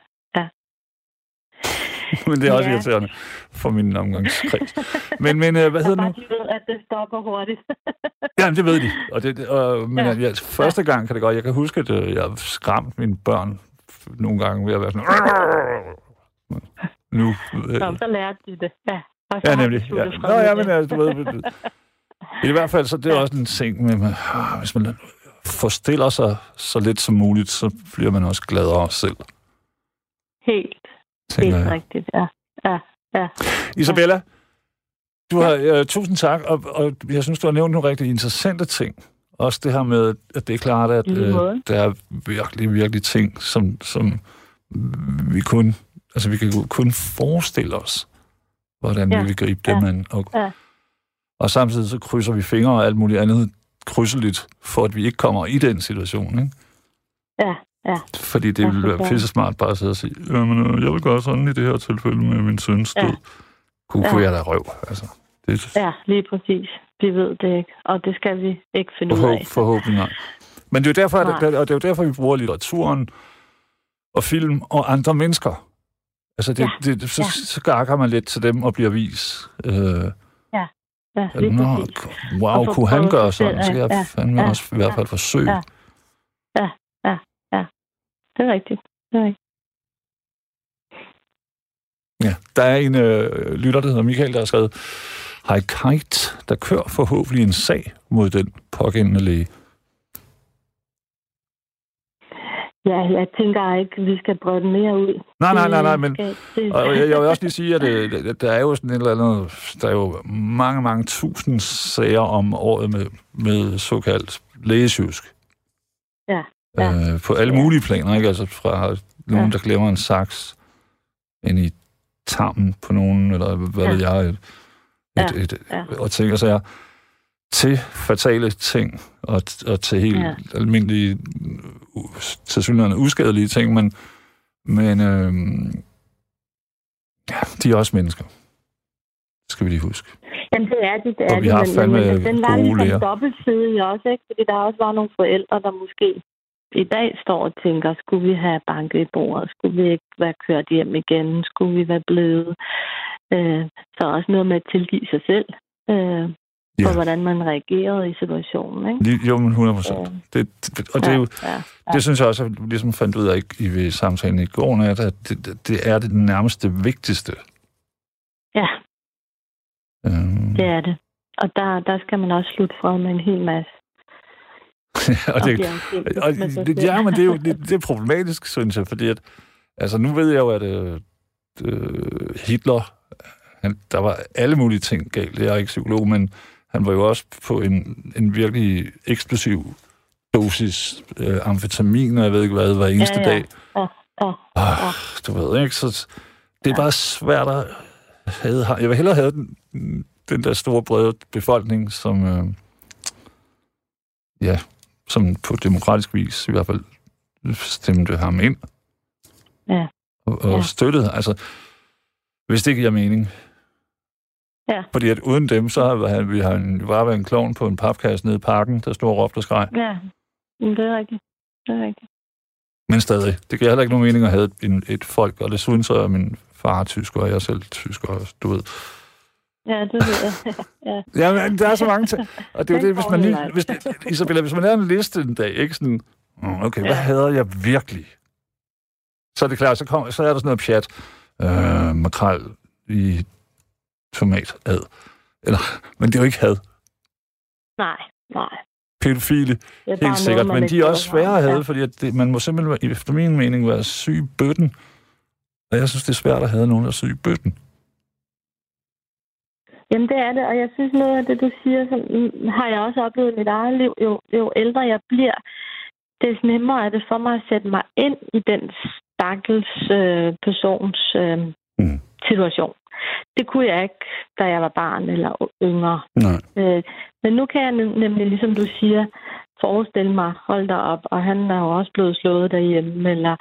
Speaker 2: men det er også ja. irriterende for min omgangskreds. Men, men øh, hvad hedder det
Speaker 3: nu? ved, at det stopper hurtigt.
Speaker 2: ja, det ved de. Og det, og, men ja. jeg, første gang kan det godt. Jeg kan huske, at øh, jeg skræmte mine børn nogle gange ved at være sådan... Nu.
Speaker 3: Øh. Nå, så lærte de det. Ja,
Speaker 2: ja nemlig. Ja. Nå, ja, men altså, du ved... I hvert fald, så det er også en ting med, med hvis man forstiller sig så lidt som muligt, så bliver man også gladere selv.
Speaker 3: Helt. Helt jeg. rigtigt, ja. ja. ja.
Speaker 2: Isabella, du har, uh, tusind tak, og, og jeg synes, du har nævnt nogle rigtig interessante ting. Også det her med, at det er klart, at uh, der er virkelig, virkelig ting, som, som vi kun, altså vi kan kun forestille os, hvordan ja. vi vil gribe ja. dem an. Og, ja. og samtidig så krydser vi fingre og alt muligt andet krydseligt, for at vi ikke kommer i den situation, ikke?
Speaker 3: Ja, ja.
Speaker 2: Fordi det ville være pisse smart bare at sidde og sige, jamen, øh, jeg vil gøre sådan i det her tilfælde med min søns død. Ja. Kunne, ja. jeg da røv, altså.
Speaker 3: Det... Ja, lige præcis. Vi ved det ikke, og det skal vi ikke finde Forhåb, ud af.
Speaker 2: Forhåbentlig nej. Men det er jo derfor, at, og det er jo derfor, vi bruger litteraturen og film og andre mennesker. Altså, det, ja. det, så, ja. så gakker man lidt til dem og bliver vis. Øh,
Speaker 3: ja, ja lige
Speaker 2: Nå, wow, kunne han gøre sådan? Så jeg ja, fandme ja, også i hvert fald forsøge.
Speaker 3: Ja. Det er rigtigt. Det er rigtigt.
Speaker 2: Ja, der er en øh, lytter, der hedder Michael, der har skrevet, Hej Kite, der kører forhåbentlig en sag mod den pågældende læge.
Speaker 3: Ja, jeg tænker ikke, at vi skal brede den mere ud.
Speaker 2: Nej, nej, nej, nej, men og jeg, jeg vil også lige sige, at det, øh, der er jo sådan et eller andet, der er jo mange, mange tusind sager om året med, med såkaldt lægesjusk.
Speaker 3: Ja, ja.
Speaker 2: Øh, på alle mulige planer, ikke? Altså fra nogen, ja. der glemmer en saks ind i tarmen på nogen, eller hvad ja. ved jeg, et, ja. et, et, ja. og ting sager, til fatale ting, og, og til helt ja. almindelige, til synligheden uskadelige ting, men, men øh, ja, de er også mennesker. Det skal vi lige huske.
Speaker 3: Jamen, det er det, det er
Speaker 2: og vi har
Speaker 3: det,
Speaker 2: fandme
Speaker 3: men, men den var
Speaker 2: ligesom
Speaker 3: dobbeltsidig også, ikke? Fordi der også var nogle forældre, der måske i dag står og tænker, skulle vi have banket i bordet? Skulle vi ikke være kørt hjem igen? Skulle vi være blevet? Øh, så også noget med at tilgive sig selv. Øh, ja. for hvordan man reagerede i situationen. Ikke?
Speaker 2: Jo, men 100 procent. Ja. Det, og det, ja, ja, ja. det synes jeg også, at ligesom fandt ud af i, i samtalen i går, at det, det er det nærmeste vigtigste.
Speaker 3: Ja, øhm. det er det. Og der, der skal man også slutte fra med en hel masse.
Speaker 2: og det, og det, ja, men det er jo det, det er problematisk, synes jeg, fordi at, altså nu ved jeg jo, at øh, øh, Hitler, han, der var alle mulige ting galt. Jeg er ikke psykolog, men han var jo også på en, en virkelig eksplosiv dosis øh, amfetamin, og jeg ved ikke hvad, hver eneste ja, ja. dag. Ja, ja, ja. Oh, du ved ikke, så det er bare svært at have... Jeg vil hellere have den, den der store, brede befolkning, som... Øh, ja, som på demokratisk vis i hvert fald stemte ham ind.
Speaker 3: Ja.
Speaker 2: Og, og
Speaker 3: ja.
Speaker 2: støttede. Altså, hvis det giver mening.
Speaker 3: Ja.
Speaker 2: Fordi at uden dem, så har han, vi har en, bare været en klovn på en papkasse nede i parken, der stod og råbte og skreg.
Speaker 3: Ja, det er rigtigt. Det er rigtigt.
Speaker 2: Men stadig, det giver heller ikke nogen mening at have et, et folk, og det synes er min far tysker, og jeg selv tysker, du ved.
Speaker 3: Ja, det ved jeg. ja.
Speaker 2: ja, men der er så mange ting. Og det er jo det, hvis man lige... Hvis, Isabella, hvis man laver en liste en dag, ikke sådan... Mm, okay, ja. hvad hader jeg virkelig? Så er det klart, så, kom, så er der sådan noget pjat. Øh, makrel i tomatad. Eller, men det er jo ikke had.
Speaker 3: Nej, nej.
Speaker 2: Pædofile, helt sikkert. men de er også svære at have, ja. fordi at det, man må simpelthen, efter min mening, være syg i bøtten. Og jeg synes, det er svært at have nogen, der er syg i bøtten.
Speaker 3: Jamen, det er det, og jeg synes noget af det, du siger, som har jeg også oplevet i mit eget liv. Jo, jo ældre jeg bliver, des nemmere er det for mig at sætte mig ind i den stakkels øh, persons øh, mm. situation. Det kunne jeg ikke, da jeg var barn eller yngre.
Speaker 2: Nej.
Speaker 3: Øh, men nu kan jeg nemlig, ligesom du siger, forestille mig, hold dig op, og han er jo også blevet slået derhjemme, eller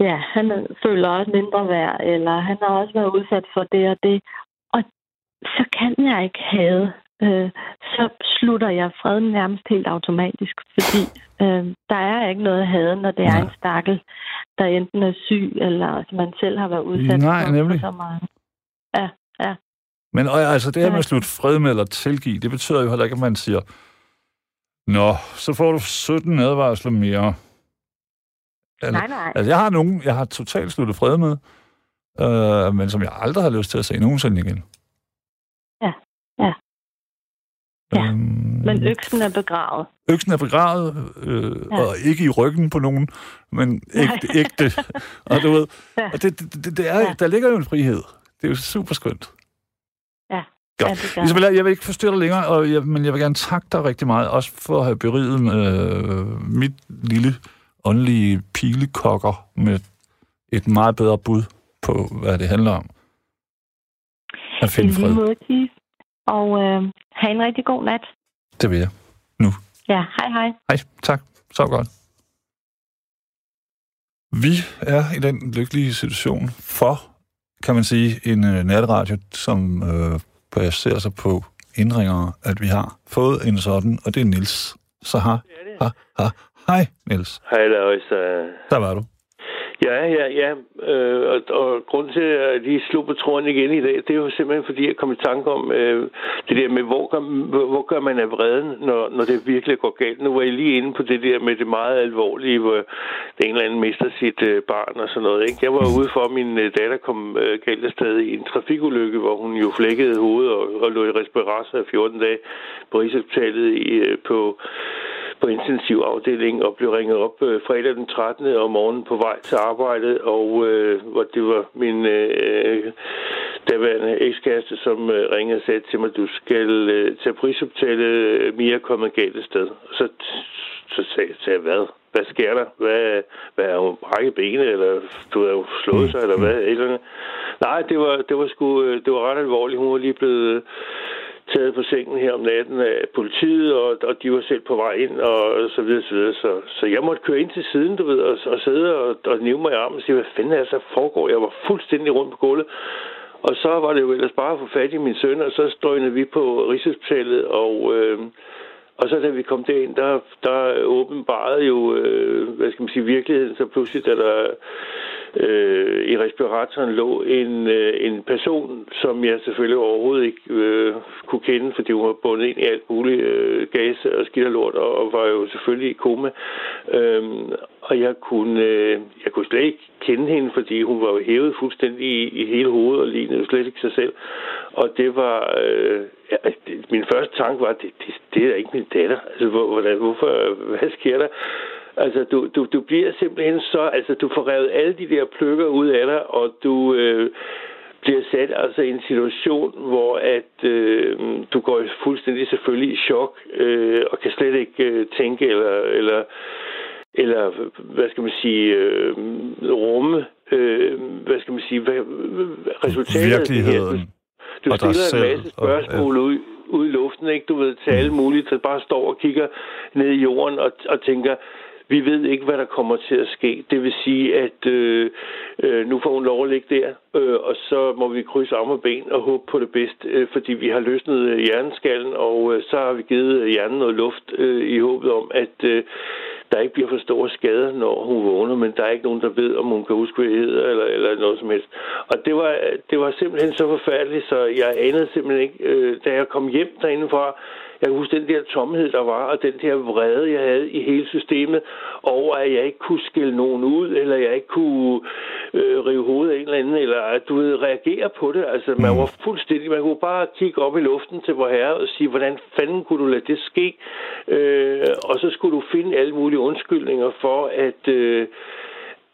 Speaker 3: ja, han føler også mindre værd, eller han har også været udsat for det og det. Og så kan jeg ikke have øh, så slutter jeg freden nærmest helt automatisk, fordi øh, der er ikke noget at have, når det Nej. er en stakkel, der enten er syg, eller som man selv har været udsat
Speaker 2: Nej,
Speaker 3: for,
Speaker 2: nemlig.
Speaker 3: for så meget. Ja, ja.
Speaker 2: Men altså, det her med at slutte fred med eller tilgive, det betyder jo heller ikke, at man siger, Nå, så får du 17 advarsler mere.
Speaker 3: Altså, nej, nej.
Speaker 2: Altså, jeg har nogen, jeg har totalt sluttet fred med, øh, men som jeg aldrig har lyst til at se nogensinde igen.
Speaker 3: Ja, ja. Ja, øhm, men øksen er begravet.
Speaker 2: Øksen er begravet, øh, ja. og ikke i ryggen på nogen, men ægte. ægte. og du ved, ja. og det, det, det er, ja. der ligger jo en frihed. Det er jo super skønt.
Speaker 3: Ja.
Speaker 2: Godt. Ja, Isabella, jeg vil ikke forstyrre dig længere, og jeg, men jeg vil gerne takke dig rigtig meget, også for at have beriget øh, mit lille åndelige pilekokker med et meget bedre bud på, hvad det handler om.
Speaker 3: At finde fred. Måde, og øh, have en rigtig god nat.
Speaker 2: Det vil jeg. Nu.
Speaker 3: Ja, hej hej.
Speaker 2: Hej, tak. Så godt. Vi er i den lykkelige situation for, kan man sige, en uh, natradio, som uh, baserer sig på indringere, at vi har fået en sådan, og det er Nils. Så har, ha, ha, hej Nils.
Speaker 4: Hej Larissa.
Speaker 2: Der var du.
Speaker 4: Ja, ja, ja. Øh, og, og grunden til, at jeg lige slog på tråden igen i dag, det er jo simpelthen, fordi jeg kom i tanke om øh, det der med, hvor gør, hvor gør man af vreden, når, når det virkelig går galt. Nu var jeg lige inde på det der med det meget alvorlige, hvor den eller anden mister sit øh, barn og sådan noget. Ikke? Jeg var ude for, at min øh, datter kom øh, galt afsted i en trafikulykke, hvor hun jo flækkede hovedet og, og lå i respirator i 14 dage på Rigshospitalet i, øh, på på intensivafdelingen og blev ringet op øh, fredag den 13. om morgenen på vej til arbejdet, og øh, hvor det var min øh, daværende ekskæreste, som øh, ringede og sagde til mig, du skal øh, tage prisoptalet, øh, Mia er kommet galt et sted. Så, så sagde jeg, hvad? Hvad sker der? Hvad, hvad er hun brækket benet, eller du er jo slået sig, eller hvad? Eller, nej, det var, det var sgu, øh, det var ret alvorligt. Hun var lige blevet taget på sengen her om natten af politiet, og, og de var selv på vej ind, og så videre, så videre. Så, så jeg måtte køre ind til siden, du ved, og, og sidde og, og nive mig i armen og sige, hvad fanden er så foregår? Jeg var fuldstændig rundt på gulvet. Og så var det jo ellers bare at få fat i min søn, og så strøgnede vi på Rigshospitalet, og... Øh, og så da vi kom derind, der, der åbenbarede jo, øh, hvad skal man sige, virkeligheden, så pludselig, da der øh, i respiratoren lå en, øh, en person, som jeg selvfølgelig overhovedet ikke øh, kunne kende, fordi hun var bundet ind i alt muligt øh, gas og skidt og lort, og, og var jo selvfølgelig i koma. Øh, og jeg kunne, øh, jeg kunne slet ikke kende hende, fordi hun var jo hævet fuldstændig i, i hele hovedet og lignede jo slet ikke sig selv. Og det var... Øh, ja, det, min første tanke var, at det, det, det er ikke min datter. Altså, hvordan, hvorfor, hvad sker der? Altså, du, du, du bliver simpelthen så... Altså, du får revet alle de der pløkker ud af dig, og du... Øh, bliver sat altså i en situation, hvor at øh, du går fuldstændig selvfølgelig i chok øh, og kan slet ikke øh, tænke eller, eller eller hvad skal man sige, øh, rumme, øh, hvad skal man sige, hvad, resultatet af det her. Du, du stiller en masse spørgsmål og, ja. ud, ud i luften, ikke? Du ved, til alle mm. mulige, der bare står og kigger ned i jorden og, og tænker, vi ved ikke, hvad der kommer til at ske. Det vil sige, at øh, øh, nu får hun lov at ligge der, øh, og så må vi krydse arme og ben og håbe på det bedste, øh, fordi vi har løsnet øh, hjerneskallen, og øh, så har vi givet øh, hjernen noget luft øh, i håbet om, at øh, der ikke bliver for store skader, når hun vågner, men der er ikke nogen, der ved, om hun kan huske, hvad hedder, eller, eller noget som helst. Og det var, det var simpelthen så forfærdeligt, så jeg anede simpelthen ikke, øh, da jeg kom hjem derindefra, jeg kan huske den der tomhed, der var, og den der vrede, jeg havde i hele systemet, over at jeg ikke kunne skille nogen ud, eller jeg ikke kunne øh, rive hovedet af en eller anden, eller at du ved, reagere på det. Altså, man mm. var fuldstændig, man kunne bare kigge op i luften til vor herre og sige, hvordan fanden kunne du lade det ske? Øh, og så skulle du finde alle mulige undskyldninger for, at... Øh,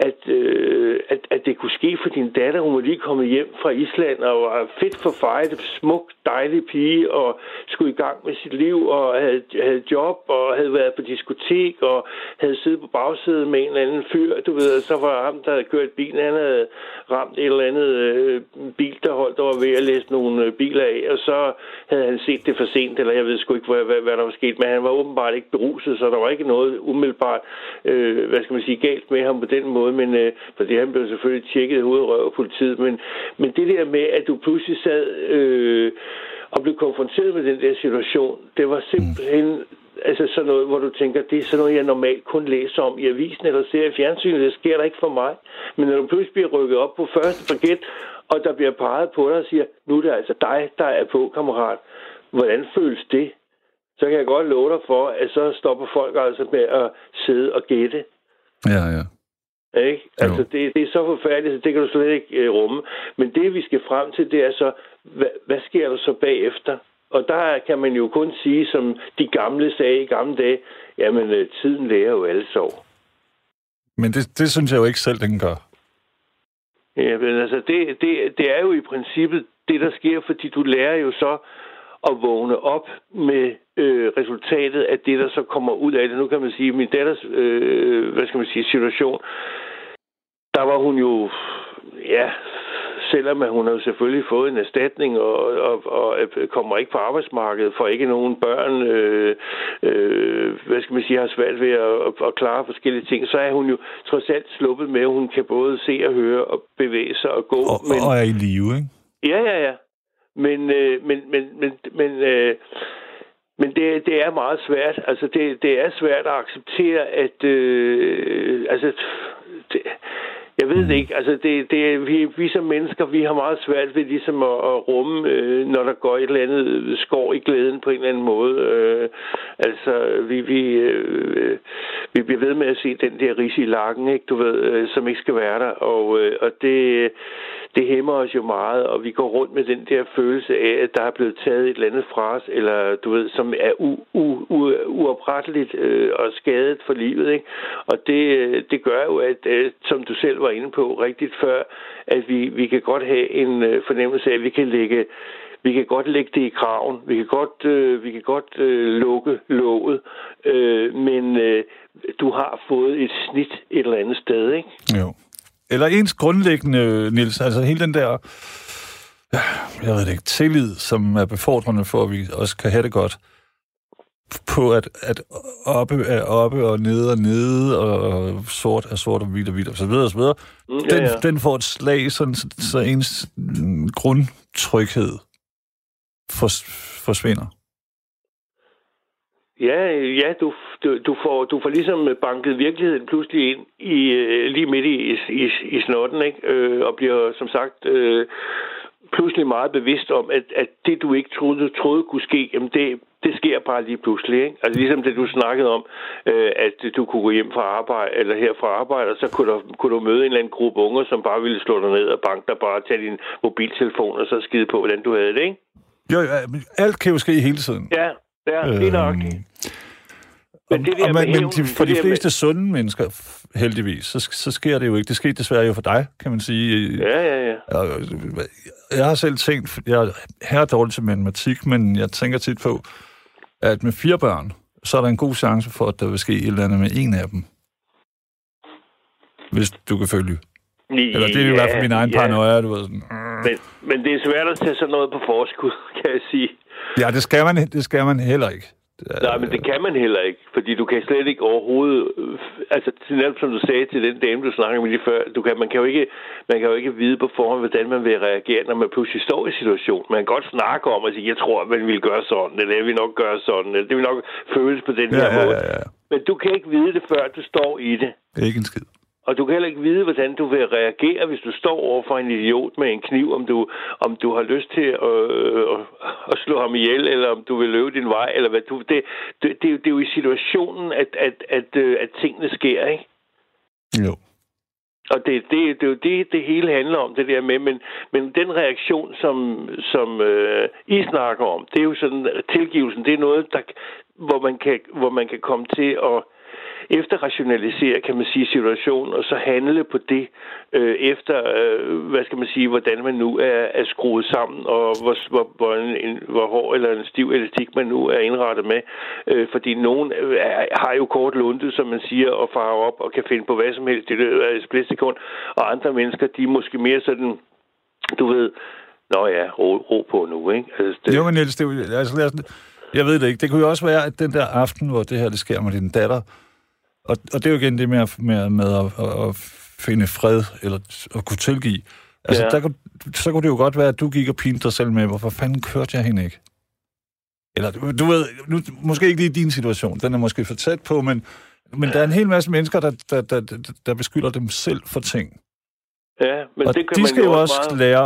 Speaker 4: at, øh, at, at det kunne ske for din datter. Hun var lige kommet hjem fra Island og var fedt for fejret, smuk, dejlig pige og skulle i gang med sit liv og havde, havde job og havde været på diskotek og havde siddet på bagsædet med en eller anden fyr. Du ved, så var ham, der havde kørt bilen, han havde ramt et eller andet øh, bil, der holdt der var ved at læse nogle øh, biler af, og så havde han set det for sent, eller jeg ved sgu ikke, hvad, hvad, hvad der var sket, men han var åbenbart ikke beruset, så der var ikke noget umiddelbart, øh, hvad skal man sige, galt med ham på den måde noget, men øh, fordi han blev selvfølgelig tjekket hovedrøv af politiet, men, men det der med, at du pludselig sad øh, og blev konfronteret med den der situation, det var simpelthen mm. altså sådan noget, hvor du tænker, det er sådan noget, jeg normalt kun læser om i avisen eller ser i fjernsynet, det sker der ikke for mig. Men når du pludselig bliver rykket op på første paket, og der bliver peget på dig og siger, nu er det altså dig, der er på, kammerat. Hvordan føles det? Så kan jeg godt love dig for, at så stopper folk altså med at sidde og gætte.
Speaker 2: Ja, ja.
Speaker 4: Ikke? Altså, det, det er så forfærdeligt, så det kan du slet ikke uh, rumme. Men det, vi skal frem til, det er så, hvad, hvad sker der så bagefter? Og der kan man jo kun sige, som de gamle sagde i gamle dage, jamen, uh, tiden lærer jo alle sov.
Speaker 2: Men det, det synes jeg jo ikke selv, den gør.
Speaker 4: Ja, men altså, det, det, det er jo i princippet det, der sker, fordi du lærer jo så at vågne op med øh, resultatet af det, der så kommer ud af det. Nu kan man sige, min datters, øh, hvad skal man sige, situation, der var hun jo, ja, selvom hun har selvfølgelig fået en erstatning og, og, og kommer ikke på arbejdsmarkedet, for ikke nogen børn, øh, øh, hvad skal man sige, har svært ved at, at, at klare forskellige ting, så er hun jo trods alt sluppet med, at hun kan både se og høre og bevæge sig og gå.
Speaker 2: Og, men, og er i live, ikke?
Speaker 4: Ja, ja, ja. Men, øh, men, men, men, men, øh, men det, det er meget svært. Altså, det, det er svært at acceptere, at... Øh, altså, det, jeg ved det ikke. Altså, det, det, vi, vi som mennesker, vi har meget svært ved ligesom at, at rumme, øh, når der går et eller andet skår i glæden på en eller anden måde. Øh, altså, vi, vi, øh, vi bliver ved med at se den der ris i lakken, ikke, du ved, øh, som ikke skal være der. Og, øh, og det, det hæmmer os jo meget, og vi går rundt med den der følelse af, at der er blevet taget et eller andet fra os, eller du ved, som er u- u- u- uopretteligt øh, og skadet for livet. Ikke? Og det, det gør jo, at øh, som du selv var inde på rigtigt før, at vi, vi kan godt have en øh, fornemmelse af, at vi kan lægge vi kan godt lægge det i kraven, vi kan godt, øh, vi kan godt øh, lukke låget, øh, men øh, du har fået et snit et eller andet sted, ikke?
Speaker 2: Jo. Eller ens grundlæggende, Nils, altså hele den der, øh, jeg ved det ikke, tillid, som er befordrende for, at vi også kan have det godt på, at, at oppe er oppe, og nede og nede, og sort er sort, og hvidt og hvidt, og så videre, og så videre. Mm, ja, den, ja. den får et slag, sådan, så ens grundtryghed for, forsvinder.
Speaker 4: Ja, ja, du, du, du, får, du får ligesom banket virkeligheden pludselig ind i, øh, lige midt i, i, i snotten, ikke? Øh, og bliver som sagt øh, pludselig meget bevidst om, at, at det du ikke troede, troede kunne ske, jamen det, det sker bare lige pludselig. Ikke? Altså ligesom det, du snakkede om, øh, at du kunne gå hjem fra arbejde, eller her fra arbejde, og så kunne du, kunne du møde en eller anden gruppe unger, som bare ville slå dig ned og banke dig bare, tage din mobiltelefon og så skide på, hvordan du havde det, ikke?
Speaker 2: Jo, alt kan jo ske hele tiden.
Speaker 4: Ja, ja det er nok. Øhm,
Speaker 2: men, det der men, men de, for de fleste med... sunde mennesker, heldigvis, så, så sker det jo ikke. Det sker desværre jo for dig, kan man sige.
Speaker 4: Ja, ja, ja.
Speaker 2: Jeg har selv tænkt, jeg er her dårlig til matematik, men jeg tænker tit på, at med fire børn, så er der en god chance for, at der vil ske et eller andet med en af dem. Hvis du kan følge. Eller det er jo ja, i hvert fald min egen ja. paranoia, du ved. Sådan.
Speaker 4: Men, men det er svært at tage sådan noget på forskud, kan jeg sige.
Speaker 2: Ja, det skal man, det skal man heller ikke.
Speaker 4: Nej, men det kan man heller ikke, fordi du kan slet ikke overhovedet... Altså, som du sagde til den dame, du snakkede med lige før, du kan, man, kan jo ikke, man kan jo ikke vide på forhånd, hvordan man vil reagere, når man pludselig står i situationen. Man kan godt snakke om at sige, jeg tror, at man vil gøre sådan, eller jeg vil nok gøre sådan, eller det vil nok føles på den
Speaker 2: ja,
Speaker 4: her
Speaker 2: ja,
Speaker 4: måde.
Speaker 2: Ja, ja.
Speaker 4: Men du kan ikke vide det, før du står i det.
Speaker 2: Ikke en skid.
Speaker 4: Og du kan heller ikke vide, hvordan du vil reagere, hvis du står over for en idiot med en kniv, om du, om du har lyst til at, øh, at slå ham ihjel, eller om du vil løbe din vej, eller hvad du... Det, det, det, det er jo i situationen, at, at, at, øh, at tingene sker, ikke?
Speaker 2: Jo.
Speaker 4: Og det, det, det er jo det, det hele handler om, det der med. Men, men den reaktion, som, som øh, I snakker om, det er jo sådan, tilgivelsen, det er noget, der, hvor, man kan, hvor man kan komme til at efterrationalisere, kan man sige, situationen, og så handle på det øh, efter, øh, hvad skal man sige, hvordan man nu er, er skruet sammen, og hvor, hvor, hvor, en, hvor hård eller en stiv elastik man nu er indrettet med. Øh, fordi nogen øh, er, har jo kort lunte, som man siger, og farer op og kan finde på hvad som helst i løbet af et splitsekund, og andre mennesker, de er måske mere sådan, du ved, Nå ja, ro, ro på nu, ikke?
Speaker 2: Altså, det... Jo, men Niels, det, altså, jeg ved det ikke. Det kunne jo også være, at den der aften, hvor det her det sker med din datter, og, og det er jo igen det med, med, med at, at, at finde fred, eller at kunne tilgive. Altså,
Speaker 4: Ja.
Speaker 2: der, kunne- så kunne det jo godt være, at du gik og pinte dig selv med, hvorfor fanden kørte jeg hende ikke? Eller du, ved, nu, måske ikke lige din situation, den er måske for tæt på, men, men der er en hel masse mennesker, der, der, der, der, der beskylder dem selv for ting.
Speaker 4: Ja, men
Speaker 2: og
Speaker 4: det kan
Speaker 2: de
Speaker 4: man
Speaker 2: skal jo også
Speaker 4: meget...
Speaker 2: lære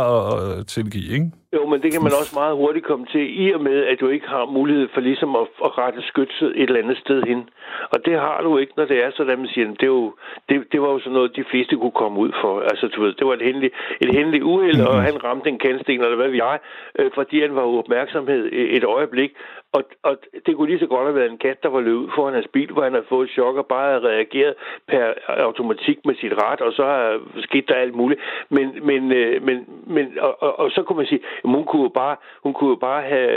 Speaker 2: at, at tilgive, ikke?
Speaker 4: Jo, men det kan man også meget hurtigt komme til, i og med, at du ikke har mulighed for ligesom at, at rette skytset et eller andet sted hen. Og det har du ikke, når det er sådan, man siger, det, er jo, det, det var jo sådan noget, de fleste kunne komme ud for. Altså, du ved, det var et hændeligt, et hændeligt uheld, og han ramte en kandsten, eller hvad ved jeg, øh, fordi han var opmærksomhed et øjeblik. Og, og det kunne lige så godt have været en kat, der var løbet ud foran hans bil, hvor han havde fået et chok og bare havde reageret per automatik med sit ret, og så har sket der alt muligt. Men, men, øh, men, men og, og, og, så kunne man sige, at hun kunne jo bare, hun kunne jo bare have,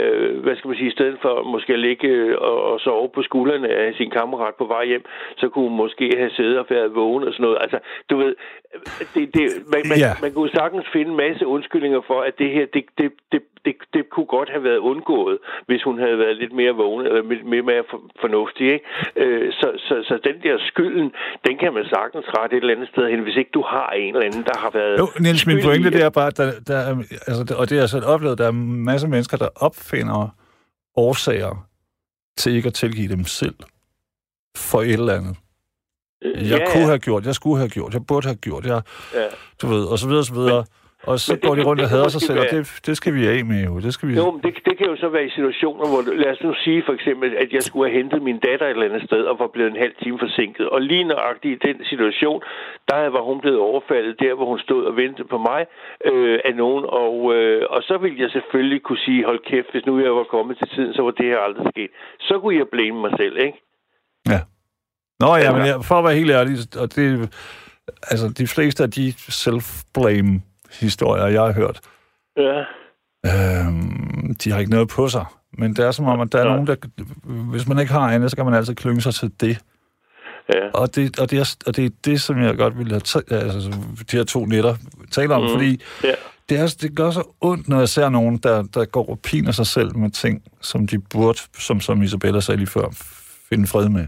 Speaker 4: hvad skal man sige, i stedet for måske at ligge øh, og, og sove på skuldrene af sin kammerat på vej hjem, så kunne hun måske have siddet og været vågen og sådan noget. Altså, du ved, det, det, man, man,
Speaker 2: Ja.
Speaker 4: man kunne sagtens finde en masse undskyldninger for, at det her, det, det, det, det, det kunne godt have været undgået, hvis hun havde været lidt mere vågen, eller lidt mere, mere for- fornuftig. Ikke? Øh, så, så, så den der skylden, den kan man sagtens rette et eller andet sted hen, hvis ikke du har en eller anden, der har været...
Speaker 2: Jo, Niels, min pointe
Speaker 4: det.
Speaker 2: er bare, der, der, er- altså, og det har jeg selv oplevet, der er en masse mennesker, der opfinder årsager til ikke at tilgive dem selv for et eller andet. Jeg
Speaker 4: Ja,
Speaker 2: kunne have gjort, jeg skulle have gjort, jeg burde have gjort, jeg,
Speaker 4: Ja.
Speaker 2: du ved, og så videre, og så videre. Og så går de rundt og hader sig selv, og det, det skal vi af med jo. Det skal vi...
Speaker 4: Jo, men det, det kan jo så være i situationer, hvor, lad os nu sige for eksempel, at jeg skulle have hentet min datter et eller andet sted, og var blevet en halv time forsinket. Og lige nøjagtigt i den situation, der var hun blevet overfaldet der, hvor hun stod og ventede på mig øh, af nogen. Og, øh, og så ville jeg selvfølgelig kunne sige, hold kæft, hvis nu jeg var kommet til tiden, så var det her aldrig sket. Så kunne jeg blame mig selv, ikke?
Speaker 2: Ja. Nå ja, men jeg, for at være helt ærlig, og det, altså de fleste af de self-blame historier, jeg har hørt,
Speaker 4: Ja.
Speaker 2: Øhm, de har ikke noget på sig. Men det er som om, at der er
Speaker 4: Nej.
Speaker 2: nogen, der... Hvis man ikke har andet, så kan man altid klynge sig til det.
Speaker 4: Ja.
Speaker 2: Og det, og det, er, og det er det, som jeg godt ville have... T- altså, de her to netter tale om, mm. fordi
Speaker 4: ja.
Speaker 2: det, er, det gør så ondt, når jeg ser nogen, der, der går og piner sig selv med ting, som de burde, som, som Isabella sagde lige før, finde fred med.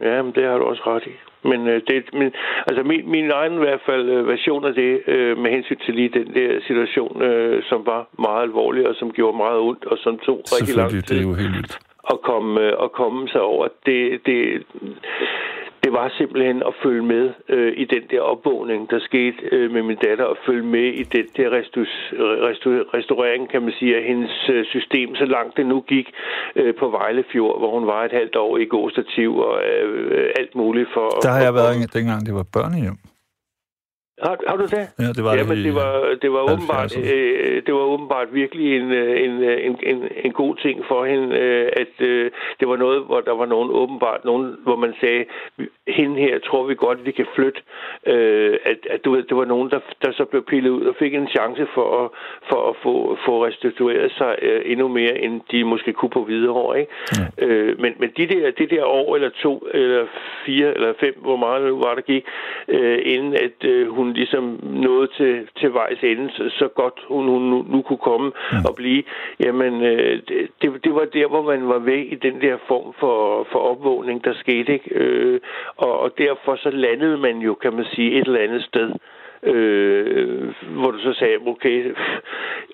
Speaker 4: Ja, men det har du også ret i. Men, øh, det, men altså min, min egen i hvert fald øh, version af det, øh, med hensyn til lige den der situation, øh, som var meget alvorlig, og som gjorde meget ondt, og som tog rigtig lang tid
Speaker 2: det er jo helt vildt.
Speaker 4: At komme, øh, at komme sig over. Det, det, det var simpelthen at følge med øh, i den der opvågning, der skete øh, med min datter, og følge med i den der restus, restu, restaurering, kan man sige, af hendes øh, system, så langt det nu gik øh, på Vejlefjord, hvor hun var et halvt år i gåstativ og øh, alt muligt for...
Speaker 2: Der har jeg været, dengang det var børnehjem.
Speaker 4: Har, har du det?
Speaker 2: Ja, det var
Speaker 4: Jamen,
Speaker 2: det,
Speaker 4: det var, det var åbenbart,
Speaker 2: 70'erne.
Speaker 4: øh, det var åbenbart virkelig en, øh, en, øh, en, en, en god ting for hende, øh, at øh, det var noget, hvor der var nogen åbenbart, nogen, hvor man sagde, hende her tror vi godt, vi kan flytte. Øh, at, at du ved, det var nogen, der, der så blev pillet ud og fik en chance for at, for at få, få restitueret sig øh, endnu mere, end de måske kunne på videre ikke? Ja. Øh, men, men de der, det der år eller to, eller fire, eller fem, hvor meget nu var, der gik, øh, inden at øh, hun ligesom nåede til, til vejs ende, så, så godt hun, hun nu, nu kunne komme ja. og blive, jamen øh, det, det, var der, hvor man var ved i den der form for, for opvågning, der skete, ikke? Øh, og, og derfor så landede man jo, kan man sige, et eller andet sted øh, hvor du så sagde, okay,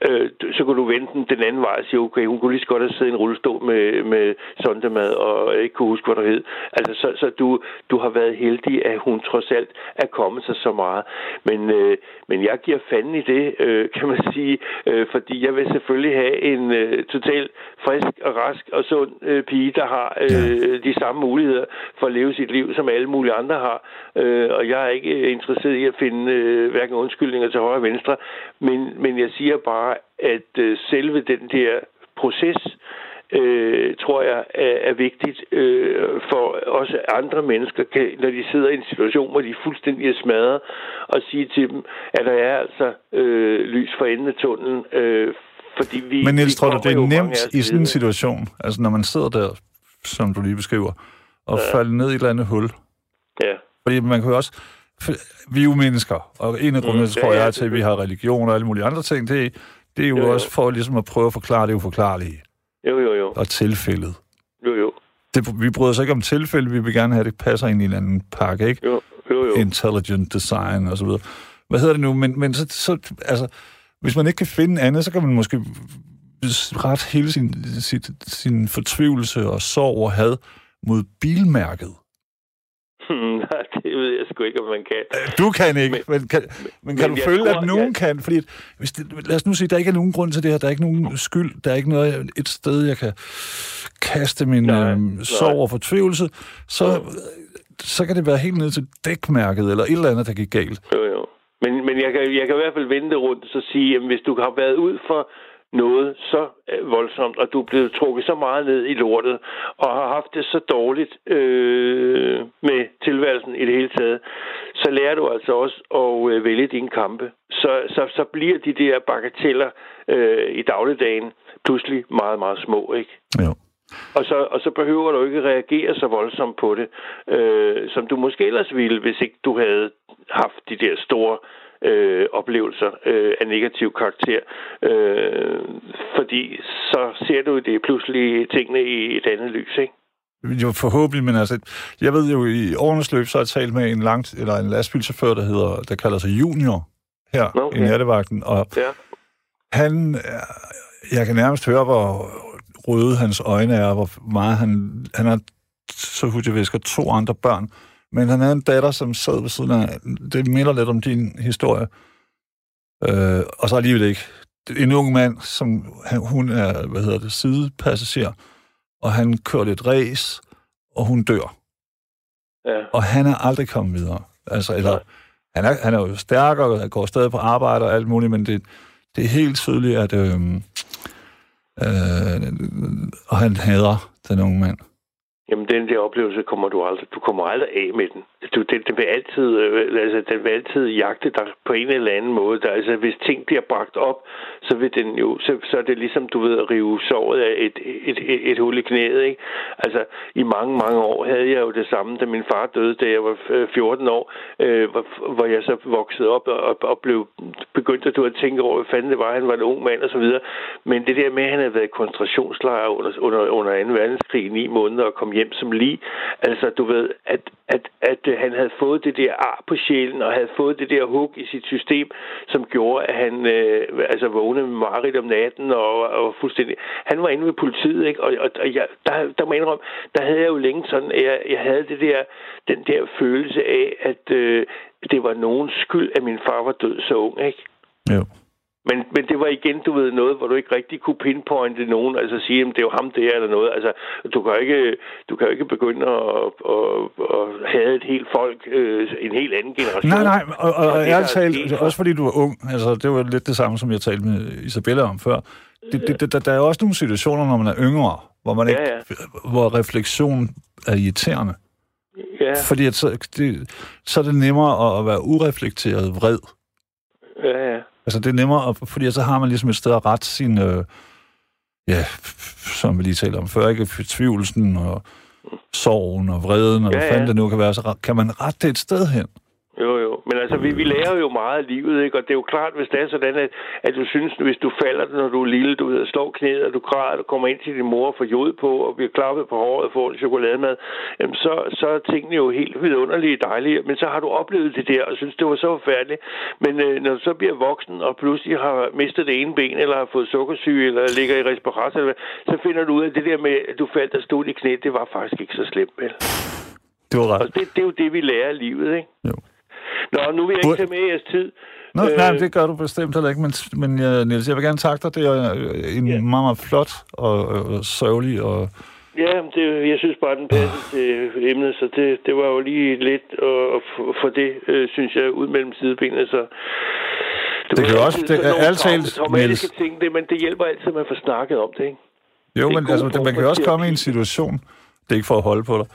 Speaker 4: øh, så kunne du vente den den anden vej og sige, okay, hun kunne lige så godt have siddet i en rullestol med, med sondemad og ikke kunne huske, hvad der hed. Altså, så, så du, du har været heldig, at hun trods alt er kommet sig så meget. Men, øh, men jeg giver fanden i det, øh, kan man sige, øh, fordi jeg vil selvfølgelig have en øh, totalt frisk og rask og sund øh, pige, der har øh, de samme muligheder for at leve sit liv, som alle mulige andre har. Øh, og jeg er ikke interesseret i at finde øh, hverken undskyldninger til højre og venstre, men, men jeg siger bare, at øh, selve den der proces, øh, tror jeg er, er vigtigt øh, for også andre mennesker, kan, når de sidder i en situation, hvor de fuldstændig er smadret, og sige til dem, at der er altså øh, lys for enden af tunnelen, øh, fordi vi...
Speaker 2: Men Niels, tror du, det er nemt i sådan en situation, altså når man sidder der, som du lige beskriver, og ja. falder ned i et eller andet hul?
Speaker 4: Ja.
Speaker 2: Fordi man kan jo også... Vi er jo mennesker, og en af grundene,
Speaker 4: Mm,
Speaker 2: mm, tror
Speaker 4: ja,
Speaker 2: jeg, til, at vi har religion og alle mulige andre ting, det, det er jo,
Speaker 4: Jo,
Speaker 2: også for ligesom at prøve at forklare det uforklarlige
Speaker 4: Jo, jo, jo.
Speaker 2: og tilfældet.
Speaker 4: Jo, jo.
Speaker 2: Det, vi bryder os ikke om tilfælde, vi vil gerne have, at det passer ind i en anden pakke, ikke?
Speaker 4: Jo, Jo, jo.
Speaker 2: intelligent design og så videre. Hvad hedder det nu? Men, men så, så, altså, hvis man ikke kan finde andet, så kan man måske ret hele sin, sin, sin fortvivlelse og sorg og had mod bilmærket.
Speaker 4: Nej, det ved jeg sgu ikke, om man kan.
Speaker 2: Du kan ikke, men, men kan, men kan
Speaker 4: men
Speaker 2: du
Speaker 4: jeg
Speaker 2: føle,
Speaker 4: tror,
Speaker 2: at nogen
Speaker 4: jeg-
Speaker 2: kan? Fordi, hvis det, lad os nu sige, der ikke er nogen grund til det her, der er ikke nogen skyld, der er ikke noget, et sted, jeg kan kaste min
Speaker 4: Nej,
Speaker 2: øhm, sorg og fortvivlelse, så, så kan det være helt ned til dækmærket, eller et eller andet, der gik galt.
Speaker 4: Jo, jo. Men, men jeg, kan, jeg kan i hvert fald vende det rundt og sige, at hvis du har været ud for noget så øh, voldsomt, og du er blevet trukket så meget ned i lortet, og har haft det så dårligt øh, med tilværelsen i det hele taget, så lærer du altså også at øh, vælge dine kampe. Så, så, så bliver de der bagateller øh, i dagligdagen pludselig meget, meget små, ikke?
Speaker 2: Jo.
Speaker 4: Og så, og så behøver du ikke reagere så voldsomt på det, øh, som du måske ellers ville, hvis ikke du havde haft de der store øh, oplevelser øh, af negativ karakter. Øh, fordi så ser du det pludselig tingene i et andet lys, ikke?
Speaker 2: Jo, forhåbentlig, men altså, jeg ved jo, i årenes løb, så har jeg talt med en, langt, eller en lastbilchauffør, der, hedder, der kalder sig Junior, her
Speaker 4: Okay.
Speaker 2: i nattevagten, og
Speaker 4: Ja.
Speaker 2: han, øh, jeg kan nærmest høre, hvor røde hans øjne er, hvor meget han, han har, så husker jeg visker, to andre børn, men han havde en datter, som sad ved siden af, det minder lidt om din historie, øh, og så alligevel ikke. En ung mand, som han, hun er, hvad hedder det, sidepassager, og han kører lidt race, og hun dør.
Speaker 4: Ja.
Speaker 2: Og han er aldrig kommet videre. Altså, eller, han, er, han er jo stærkere, og går stadig på arbejde og alt muligt, men det, det er helt tydeligt, at... Øh, øh, og han hader den unge mand.
Speaker 4: Jamen, den der oplevelse kommer du aldrig, du kommer aldrig af med den. Du, den, den, vil altid, øh, altså, den vil altid jagte dig på en eller anden måde. Der, altså, hvis ting bliver bragt op, så vil den jo, så, så er det ligesom, du ved, at rive såret af et, et, et, et hul i knæet, ikke? Altså, i mange, mange år havde jeg jo det samme, da min far døde, da jeg var øh, 14 år, øh, hvor, hvor jeg så voksede op og, og, og blev begyndt at, du, at tænke over, hvad fanden det var, han var en ung mand og så videre. Men det der med, at han havde været i koncentrationslejr under, under, under 2. verdenskrig i ni måneder og kom hjem som lige, altså du ved, at, at, at øh, Øh, han havde fået det der ar på sjælen og havde fået det der hug i sit system, som gjorde, at han øh, altså vågnede med mareridt om natten og, og fuldstændig... Han var inde ved politiet, ikke? Og, og, og jeg, der, der må jeg indrømme, der havde jeg jo længe sådan, at jeg, jeg havde det der, den der følelse af, at øh, det var nogens skyld, at min far var død så ung, ikke?
Speaker 2: Jo.
Speaker 4: Men, men det var igen, du ved, noget, hvor du ikke rigtig kunne pinpointe nogen, altså sige, at det er jo ham der eller noget. Altså, du kan jo ikke, du kan jo ikke begynde at, at, at have et helt folk, øh, en helt anden generation.
Speaker 2: Nej, nej, og, og, og
Speaker 4: det, der
Speaker 2: ærligt
Speaker 4: er
Speaker 2: talt,
Speaker 4: sket,
Speaker 2: også fordi du er ung, altså det var lidt det samme, som jeg talte med Isabella om før. Det, det, det, der, der er også nogle situationer, når man er yngre, hvor, man ikke,
Speaker 4: Ja, ja.
Speaker 2: hvor refleksion er irriterende.
Speaker 4: Ja,
Speaker 2: Fordi at så, det, så er det nemmere at, at være ureflekteret vred.
Speaker 4: ja, ja.
Speaker 2: Altså det er nemmere, fordi så har man ligesom et sted at rette sin, øh, ja, som vi lige talte om før, ikke? Fortvivlelsen og sorgen og vreden, og
Speaker 4: Ja,
Speaker 2: hvad fanden
Speaker 4: ja.
Speaker 2: det nu kan være, så kan man rette det et sted hen.
Speaker 4: Jo, jo. Men altså, vi, vi lærer jo meget af livet, ikke? Og det er jo klart, hvis det er sådan, at, at du synes, hvis du falder, når du er lille, du ved, slår knæet, og du græder, du kommer ind til din mor og får jod på, og bliver klappet på håret og får en chokolademad, jamen så, så er tingene jo helt vidunderlige dejlige. Men så har du oplevet det der, og synes, det var så forfærdeligt. Men øh, når du så bliver voksen, og pludselig har mistet det ene ben, eller har fået sukkersyge, eller ligger i respirator, eller hvad, så finder du ud af, at det der med, at du faldt og stod i knæet, det var faktisk ikke så slemt, vel?
Speaker 2: Det var
Speaker 4: Og
Speaker 2: ret.
Speaker 4: det, det er jo det, vi lærer af livet, ikke?
Speaker 2: Jo.
Speaker 4: Nå, nu vil jeg ikke tage med i jeres tid.
Speaker 2: Nå,
Speaker 4: Øh,
Speaker 2: nej, det gør du bestemt heller ikke, men, men uh, Niels, jeg vil gerne takke dig. Det er øh, en
Speaker 4: Ja.
Speaker 2: meget, meget flot og, og sørgelig og...
Speaker 4: Ja, det, jeg synes bare, den passer til emnet, så det, det var jo lige lidt at, at få- det, øh, synes jeg, ud mellem sidebenene. Så
Speaker 2: Det kan jo også- det er talt,
Speaker 4: traumatiske ting, det, men det hjælper altid, at man får snakket om det, ikke?
Speaker 2: Jo,
Speaker 4: Det
Speaker 2: men altså, man kan
Speaker 4: for
Speaker 2: også komme i en situation, det er ikke for at holde på dig,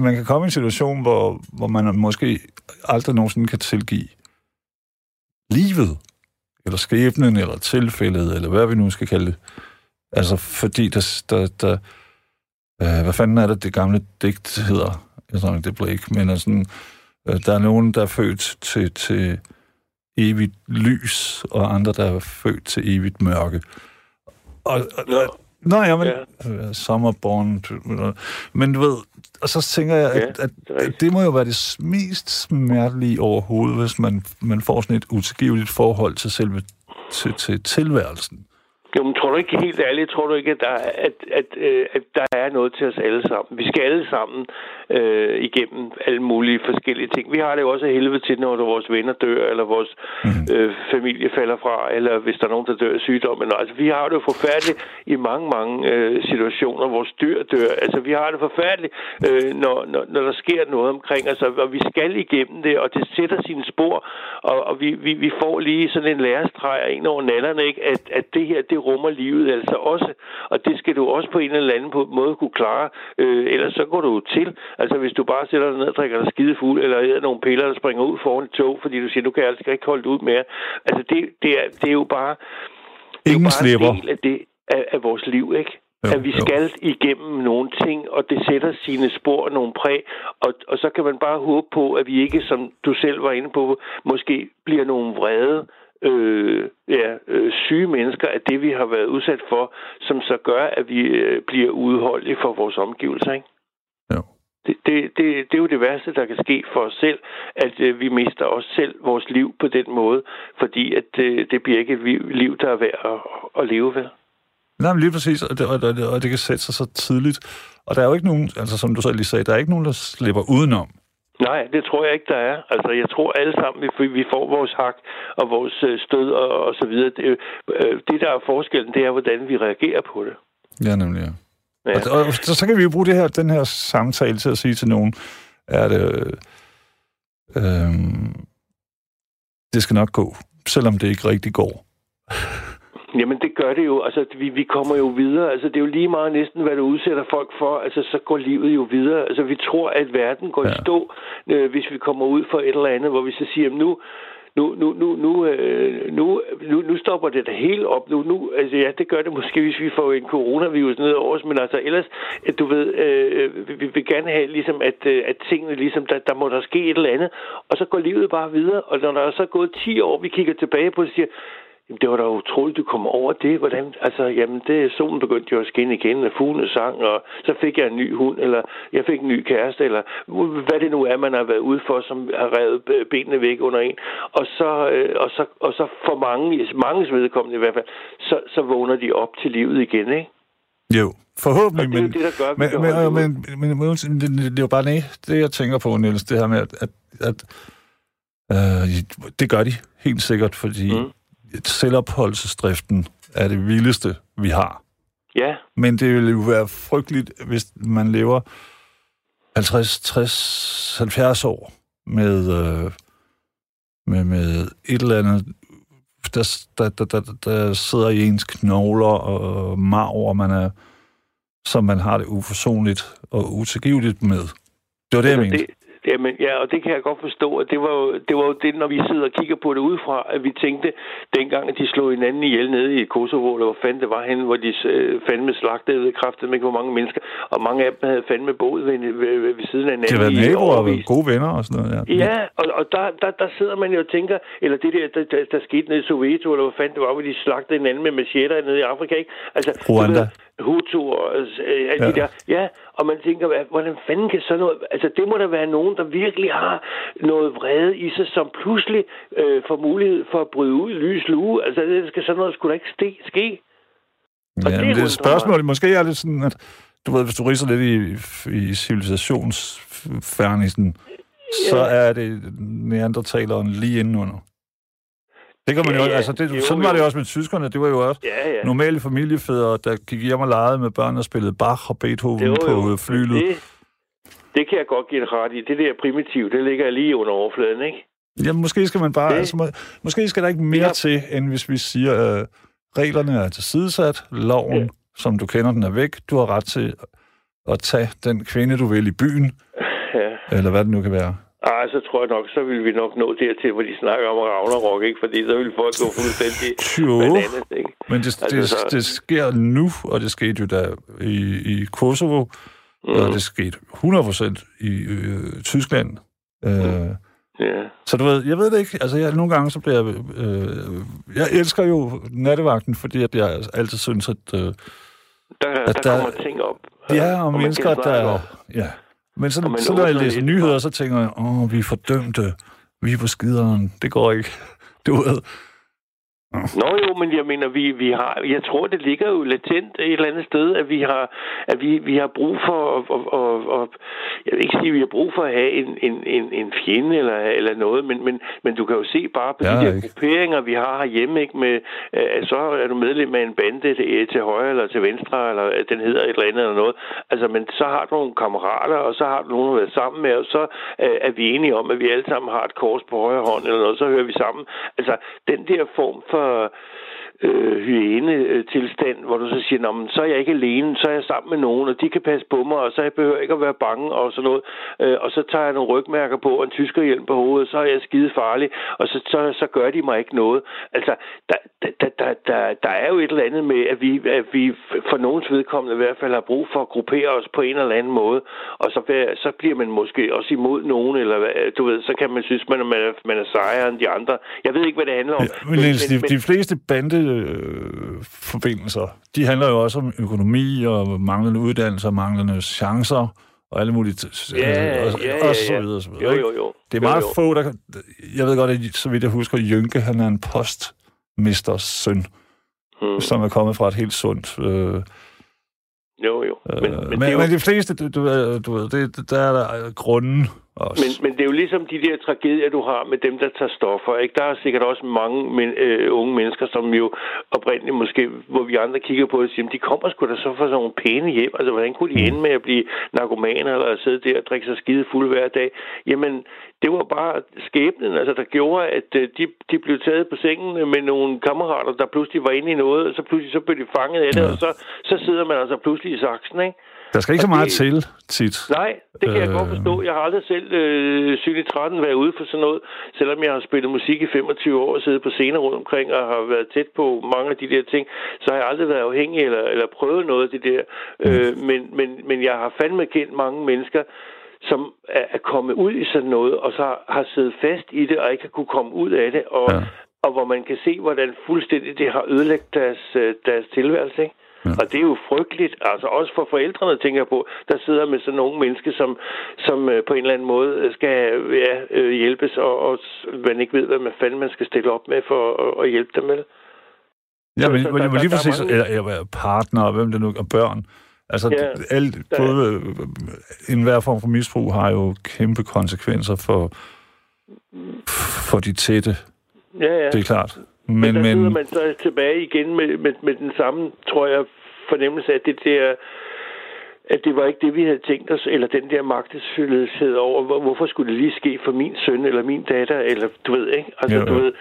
Speaker 2: man kan komme i en situation, hvor, hvor man måske aldrig nogensinde kan tilgive livet, eller skæbnen, eller tilfældet, eller hvad vi nu skal kalde det. Altså, fordi der, der, der øh, hvad fanden er det, det gamle digt hedder? Jeg tror ikke, det blev ikke, men sådan, øh, der er nogen, der er født til, til evigt lys, og andre, der er født til evigt mørke. Og, og,
Speaker 4: Nå.
Speaker 2: Ja, men...
Speaker 4: Ja.
Speaker 2: Ja. Sommerborn... Men du ved... Og så tænker jeg,
Speaker 4: Ja,
Speaker 2: at, at,
Speaker 4: det rigtigt.
Speaker 2: at det må jo være det mest smertelige overhovedet, hvis man, man får sådan et utilgiveligt forhold til selve til, til tilværelsen.
Speaker 4: Jo, men tror du ikke helt ærligt, tror du ikke, at der, er- at, at, øh, at der er noget til os alle sammen? Vi skal alle sammen øh, igennem alle mulige forskellige ting. Vi har det jo også af helvede til, når vores venner dør, eller vores mm. øh, familie falder fra, eller hvis der er nogen, der dør af sygdom. Men altså, vi har det jo forfærdeligt i mange, mange øh, situationer. Vores dyr dør. Altså, vi har det forfærdeligt, øh, når, når, når der sker noget omkring os, og og vi skal igennem det, og det sætter sine spor, og, og vi, vi, vi får lige sådan en lærestreg ind over nallerne, ikke? At, at det her, det rummer livet altså også, og det skal du også på en eller anden måde kunne klare, øh, ellers så går du jo til. Altså hvis du bare sætter dig ned og drikker dig skide fuld, eller æder nogle piller, der springer ud foran et tog, fordi du siger, nu kan jeg altså ikke holde det ud mere. Altså det, det, er, det er jo bare, det er jo bare
Speaker 2: slipper.
Speaker 4: en del af, det, af, af vores liv, ikke?
Speaker 2: Jo,
Speaker 4: at vi
Speaker 2: jo.
Speaker 4: skal igennem nogle ting, og det sætter sine spor og nogle præg, og, og så kan man bare håbe på, at vi ikke, som du selv var inde på, måske bliver nogle vrede, øh, ja, øh, syge mennesker af det, vi har været udsat for, som så gør, at vi øh, bliver udholdelige for vores omgivelser, ikke?
Speaker 2: Jo.
Speaker 4: Det, det, det, det er jo det værste, der kan ske for os selv, at øh, vi mister os selv vores liv på den måde, fordi at øh, det bliver ikke et liv, der er værd at, at leve ved.
Speaker 2: Nej, men lige præcis, og det, og, det, og det kan sætte sig så tidligt. Og der er jo ikke nogen, altså som du selv lige sagde, der er ikke nogen, der slipper udenom.
Speaker 4: Nej, det tror jeg ikke, der er. Altså, jeg tror alle sammen, vi, vi får vores hak og vores øh, stød og, og så videre. Det, øh, det, der er forskellen, det er, hvordan vi reagerer på det.
Speaker 2: Ja, nemlig, ja.
Speaker 4: Ja.
Speaker 2: Og, og så, så kan vi jo bruge det her, den her samtale til at sige til nogen, at øh, øh, det skal nok gå, selvom det ikke rigtig går.
Speaker 4: Jamen, det gør det jo. Altså, vi, vi kommer jo videre. Altså, det er jo lige meget næsten, hvad du udsætter folk for. Altså, så går livet jo videre. Altså, vi tror, at verden går ja. I stå, øh, hvis vi kommer ud for et eller andet, hvor vi så siger, "Jamen, nu, nu, nu, nu, nu, øh, nu, nu, nu stopper det da helt op. Nu, nu, altså, ja, det gør det måske, hvis vi får en coronavirus ned over os, men altså, ellers, at du ved, øh, vi, vi vil gerne have, ligesom, at, øh, at tingene, ligesom, der, der må der ske et eller andet, og så går livet bare videre, og når der er så gået 10 år, vi kigger tilbage på, og siger, Jamen, det var da utroligt, du kom over det. Hvordan? Altså, jamen, det, solen begyndte jo at skinne igen, og fuglene sang, og så fik jeg en ny hund, eller jeg fik en ny kæreste, eller hvad det nu er, man har været ude for, som har revet benene væk under en. Og så, øh, og så, og så for mange, manges vedkommende i hvert fald, så, så vågner de op til livet igen, ikke?
Speaker 2: Jo, forhåbentlig, men,
Speaker 4: det, der gør,
Speaker 2: men, men, men, men, men, men det, det er jo bare det, det, jeg tænker på, Niels, det her med, at, at, at øh, det gør de helt sikkert, fordi
Speaker 4: Mm.
Speaker 2: Selvopholdelsesdriften er det vildeste, vi har.
Speaker 4: Ja,
Speaker 2: Men det ville jo være frygteligt, hvis man lever 50, 60, 70 år med, øh, med, med et eller andet, der, der, der, der, der sidder i ens knogler og marv, og man er, som man har det uforsonligt og utilgiveligt med. Det var det, jeg
Speaker 4: Altså,
Speaker 2: mente.
Speaker 4: Det, jamen, ja, og det kan jeg godt forstå, at det var, jo, det var jo det, når vi sidder og kigger på det udefra, at vi tænkte, dengang at de slog hinanden ihjel nede i Kosovo, eller hvor fanden det var henne, hvor de øh, fandme slagtede ved kraftet med ikke hvor mange mennesker, og mange af dem havde fandme boet ved, ved, ved, ved siden af
Speaker 2: Det
Speaker 4: hinanden
Speaker 2: været
Speaker 4: i
Speaker 2: naboer og gode venner og sådan noget. Ja,
Speaker 4: Ja, og, og der, der, der sidder man jo og tænker, eller det der, der, der, der skete nede i Soweto, eller hvad fanden det var, hvor de slagtede hinanden med machetter nede i Afrika, ikke? Altså, du
Speaker 2: Rwanda.
Speaker 4: ved, Hutu og øh, alle ja.
Speaker 2: Ja.
Speaker 4: de der. Ja, og man tænker, hvordan fanden kan sådan noget... Altså, det må der være nogen, der virkelig har noget vrede i sig, som pludselig øh, får mulighed for at bryde ud i lys lue. Altså, det skal sådan noget skulle da ikke ske. ske. Og
Speaker 2: Ja,
Speaker 4: det
Speaker 2: det er
Speaker 4: undrer
Speaker 2: spørgsmålet. Måske er det sådan, at du ved, hvis du riser lidt i, i civilisationsfærnisen, så er det neandertaleren lige indenunder. Det kan man
Speaker 4: Ja,
Speaker 2: jo, altså det,
Speaker 4: Jo,
Speaker 2: sådan var
Speaker 4: jo.
Speaker 2: det også med tyskerne. Det var jo også
Speaker 4: Ja, ja.
Speaker 2: normale familiefædre, der gik hjem og legede med børn og spillede Bach og Beethoven på
Speaker 4: jo.
Speaker 2: øh, flylet.
Speaker 4: Det, det kan jeg godt give ret i. Det der primitiv, det ligger lige under overfladen, ikke?
Speaker 2: Ja, måske skal man bare,
Speaker 4: Det-
Speaker 2: altså, må, måske skal der ikke mere
Speaker 4: Ja.
Speaker 2: til, end hvis vi siger, øh, reglerne er tilsidesat, loven,
Speaker 4: ja.
Speaker 2: som du kender den, er væk. Du har ret til at tage den kvinde, du vil i byen,
Speaker 4: Ja.
Speaker 2: eller hvad det nu kan være.
Speaker 4: Ej, så tror jeg nok, så vil vi nok nå dertil, hvor de snakker om Ragnarok, ikke? Fordi så vil folk gå fuldstændig
Speaker 2: Jo,
Speaker 4: bananas, ikke?
Speaker 2: men det,
Speaker 4: Altså,
Speaker 2: det,
Speaker 4: så-
Speaker 2: det sker nu, og det skete jo da i, i Kosovo, mm. og det skete 100% i øh, Tyskland. Øh,
Speaker 4: Ja.
Speaker 2: Så du ved, jeg ved det ikke. Altså, jeg, nogle gange så bliver jeg... Øh, jeg elsker jo nattevagten, fordi at jeg altid synes, at, øh,
Speaker 4: Der, der, der kommer ting op.
Speaker 2: Ja, og mennesker, der... Ja. Men så, så når jeg læser nyheder, så tænker jeg, åh, vi er fordømte, vi er på skideren, det går ikke. Du ved,
Speaker 4: Nå jo, men jeg mener, vi, vi har, jeg tror, det ligger jo latent et eller andet sted, at vi har, at vi, vi har brug for, og, og, og, jeg vil ikke sige, at vi har brug for at have en, en, en, en fjende eller, eller noget, men, men, men du kan jo se bare på ja, de der ikke. grupperinger, vi har herhjemme, ikke, med, at så er du medlem af en bande til, til højre eller til venstre, eller at den hedder et eller andet eller noget. Altså, men så har du nogle kammerater, og så har du nogen at være sammen med, og så er vi enige om, at vi alle sammen har et kors på højre hånd eller noget, så hører vi sammen. Altså, den der form for pas euh, øh, hyæne-tilstand, hvor du så siger, Nå, men så er jeg ikke alene, så er jeg sammen med nogen, og de kan passe på mig, og så jeg behøver ikke at være bange og sådan noget. Øh, og så tager jeg nogle rygmærker på og en tyskerhjelm på hovedet, så er jeg skide farlig, og så, så, så gør de mig ikke noget. Altså, der, der, der, der, der er jo et eller andet med, at vi, at vi for nogens vedkommende i hvert fald har brug for at gruppere os på en eller anden måde, og så, så bliver man måske også imod nogen, eller du ved, så kan man synes, man er, man er sejere end de andre. Jeg ved ikke, hvad det handler om.
Speaker 2: Ja, men, men, de, men, de fleste bande forbindelser, de handler jo også om økonomi og manglende uddannelse og manglende chancer og alle mulige...
Speaker 4: Ja, ja, og, ja, ja,
Speaker 2: og så videre, så
Speaker 4: videre. Jo, jo, jo.
Speaker 2: Det er meget jo, jo. få, der. Jeg ved godt, at så vidt jeg husker, Jynke, han er en postmisters søn, hmm. som er kommet fra et helt sundt... Øh,
Speaker 4: jo, jo.
Speaker 2: Men, øh, men, men, jo... men de fleste, du, du, du det, der er der grunden også.
Speaker 4: Men, men det er jo ligesom de der tragedier, du har med dem, der tager stoffer. Ikke? Der er sikkert også mange men, øh, unge mennesker, som jo oprindeligt måske, hvor vi andre kigger på det, siger, de kommer sgu da så fra sådan nogle pæne hjem. Altså, hvordan kunne de ende med at blive narkomaner, eller at sidde der og drikke sig skide fuld hver dag? Jamen, det var bare skæbnen, altså, der gjorde, at øh, de, de blev taget på sengen med nogle kammerater, der pludselig var inde i noget, og så pludselig så blev de fanget af det, ja. og så, så sidder man altså pludselig i saksen, ikke?
Speaker 2: Der skal ikke så meget det, til, tit.
Speaker 4: Nej, det kan øh... jeg godt forstå. Jeg har aldrig selv øh, sygt 13 været ude for sådan noget, selvom jeg har spillet musik i 25 år og siddet på scener rundt omkring og har været tæt på mange af de der ting, så har jeg aldrig været afhængig eller, eller prøvet noget af det der. Mm. Øh, men, men, men jeg har fandme kendt mange mennesker, som er, er kommet ud i sådan noget, og så har siddet fast i det, og ikke har kunne komme ud af det, og, ja. og hvor man kan se, hvordan fuldstændig det har ødelagt deres, øh, deres tilværelse, ikke? Ja. Og det er jo frygteligt, altså også for forældrene, tænker jeg på, der sidder med sådan nogle mennesker, som, som øh, på en eller anden måde skal ja, øh, hjælpes, og, og man ikke ved, hvad man fanden man skal stille op med for at, at hjælpe dem med.
Speaker 2: Ja, men, så, men, der, lige præcis, mange... eller, partner, og hvem det nu, og børn. Altså, ja, alt, både øh, enhver form for misbrug har jo kæmpe konsekvenser for, for de tætte.
Speaker 4: Ja, ja.
Speaker 2: Det er klart.
Speaker 4: Men, men, men sidder man så tilbage igen med, med, med den samme, tror jeg, fornemmelse af det der at det var ikke det, vi havde tænkt os, eller den der magtesfølelse over, hvorfor skulle det lige ske for min søn eller min datter, eller du ved, ikke? Altså, ja, ja. du ved,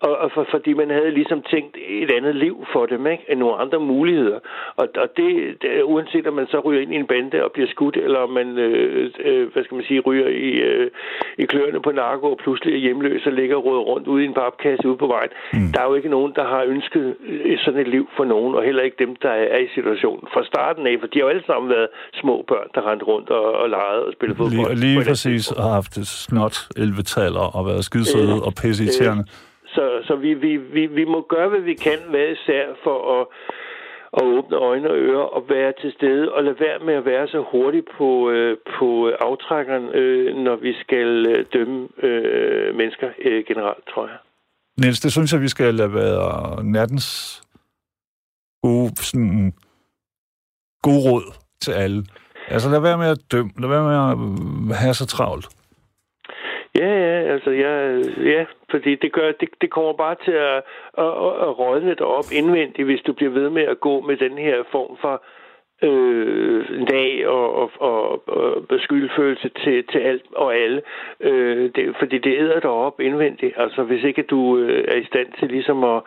Speaker 4: og, og for, fordi man havde ligesom tænkt et andet liv for dem, ikke? End nogle andre muligheder. Og, og det, det, uanset om man så ryger ind i en bande og bliver skudt, eller om man, øh, øh, hvad skal man sige, ryger i, øh, i kløerne på narko og pludselig er hjemløs og ligger råd rundt ude i en papkasse ude på vejen. Mm. Der er jo ikke nogen, der har ønsket sådan et liv for nogen, og heller ikke dem, der er i situationen fra starten af, for de har jo alle sammen været små børn, der rendte rundt og, og legede og spillede fodbold.
Speaker 2: Lige, lige præcis, og haft snot 11-taller og været skidesøde øh, og pisseirriterende. Øh,
Speaker 4: så så vi, vi, vi, vi må gøre, hvad vi kan hvad især for at at åbne øjne og ører og være til stede og lade være med at være så hurtigt på, øh, på aftrækkeren, øh, når vi skal øh, dømme øh, mennesker øh, generelt, tror jeg.
Speaker 2: Niels, det synes jeg, vi skal lade være nattens gode, sådan, gode råd til alle. Altså lad være med at dømme, lad være med at have så travlt.
Speaker 4: Ja, ja, altså ja, ja fordi det gør, det, det kommer bare til at, at, at rådne dig op indvendigt, hvis du bliver ved med at gå med den her form for øh, dag og, og, og, og skyldfølelse til, til alt og alle. Øh, det, fordi det æder dig op indvendigt. Altså hvis ikke du øh, er i stand til ligesom at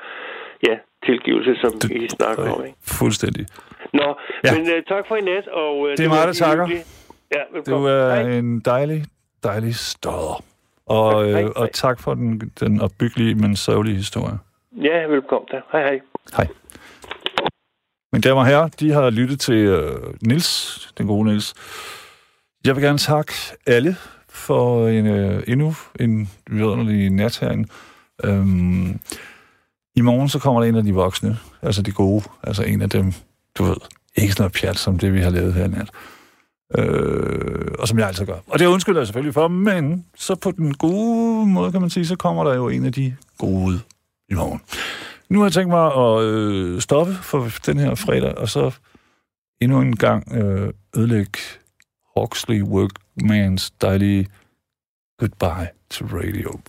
Speaker 4: ja, tilgivelse, som det, I snakker om. Ikke?
Speaker 2: Fuldstændig.
Speaker 4: Nå, ja. men uh, tak for i nat. Og, uh,
Speaker 2: det er mig, der takker.
Speaker 4: Ja,
Speaker 2: velkommen. Du er Hej. en dejlig, dejlig stodder. Og, hej, hej. Øh, og tak for den, den opbyggelige, men sørgelige historie.
Speaker 4: Ja, velkommen da. Hej, hej.
Speaker 2: Hej. Mine damer og herrer, de har lyttet til uh, Nils, den gode Nils. Jeg vil gerne takke alle for en, uh, endnu en vidunderlig nat herinde. Um, I morgen så kommer der en af de voksne, altså de gode, altså en af dem, du ved, Ikke sådan noget pjat, som det, vi har lavet her i nat. Øh, og som jeg altid gør. Og det undskylder jeg selvfølgelig for, men så på den gode måde, kan man sige, så kommer der jo en af de gode i morgen. Nu har jeg tænkt mig at øh, stoppe for den her fredag, og så endnu en gang øh, ødelægge Hawksley Workmans dejlige goodbye to radio.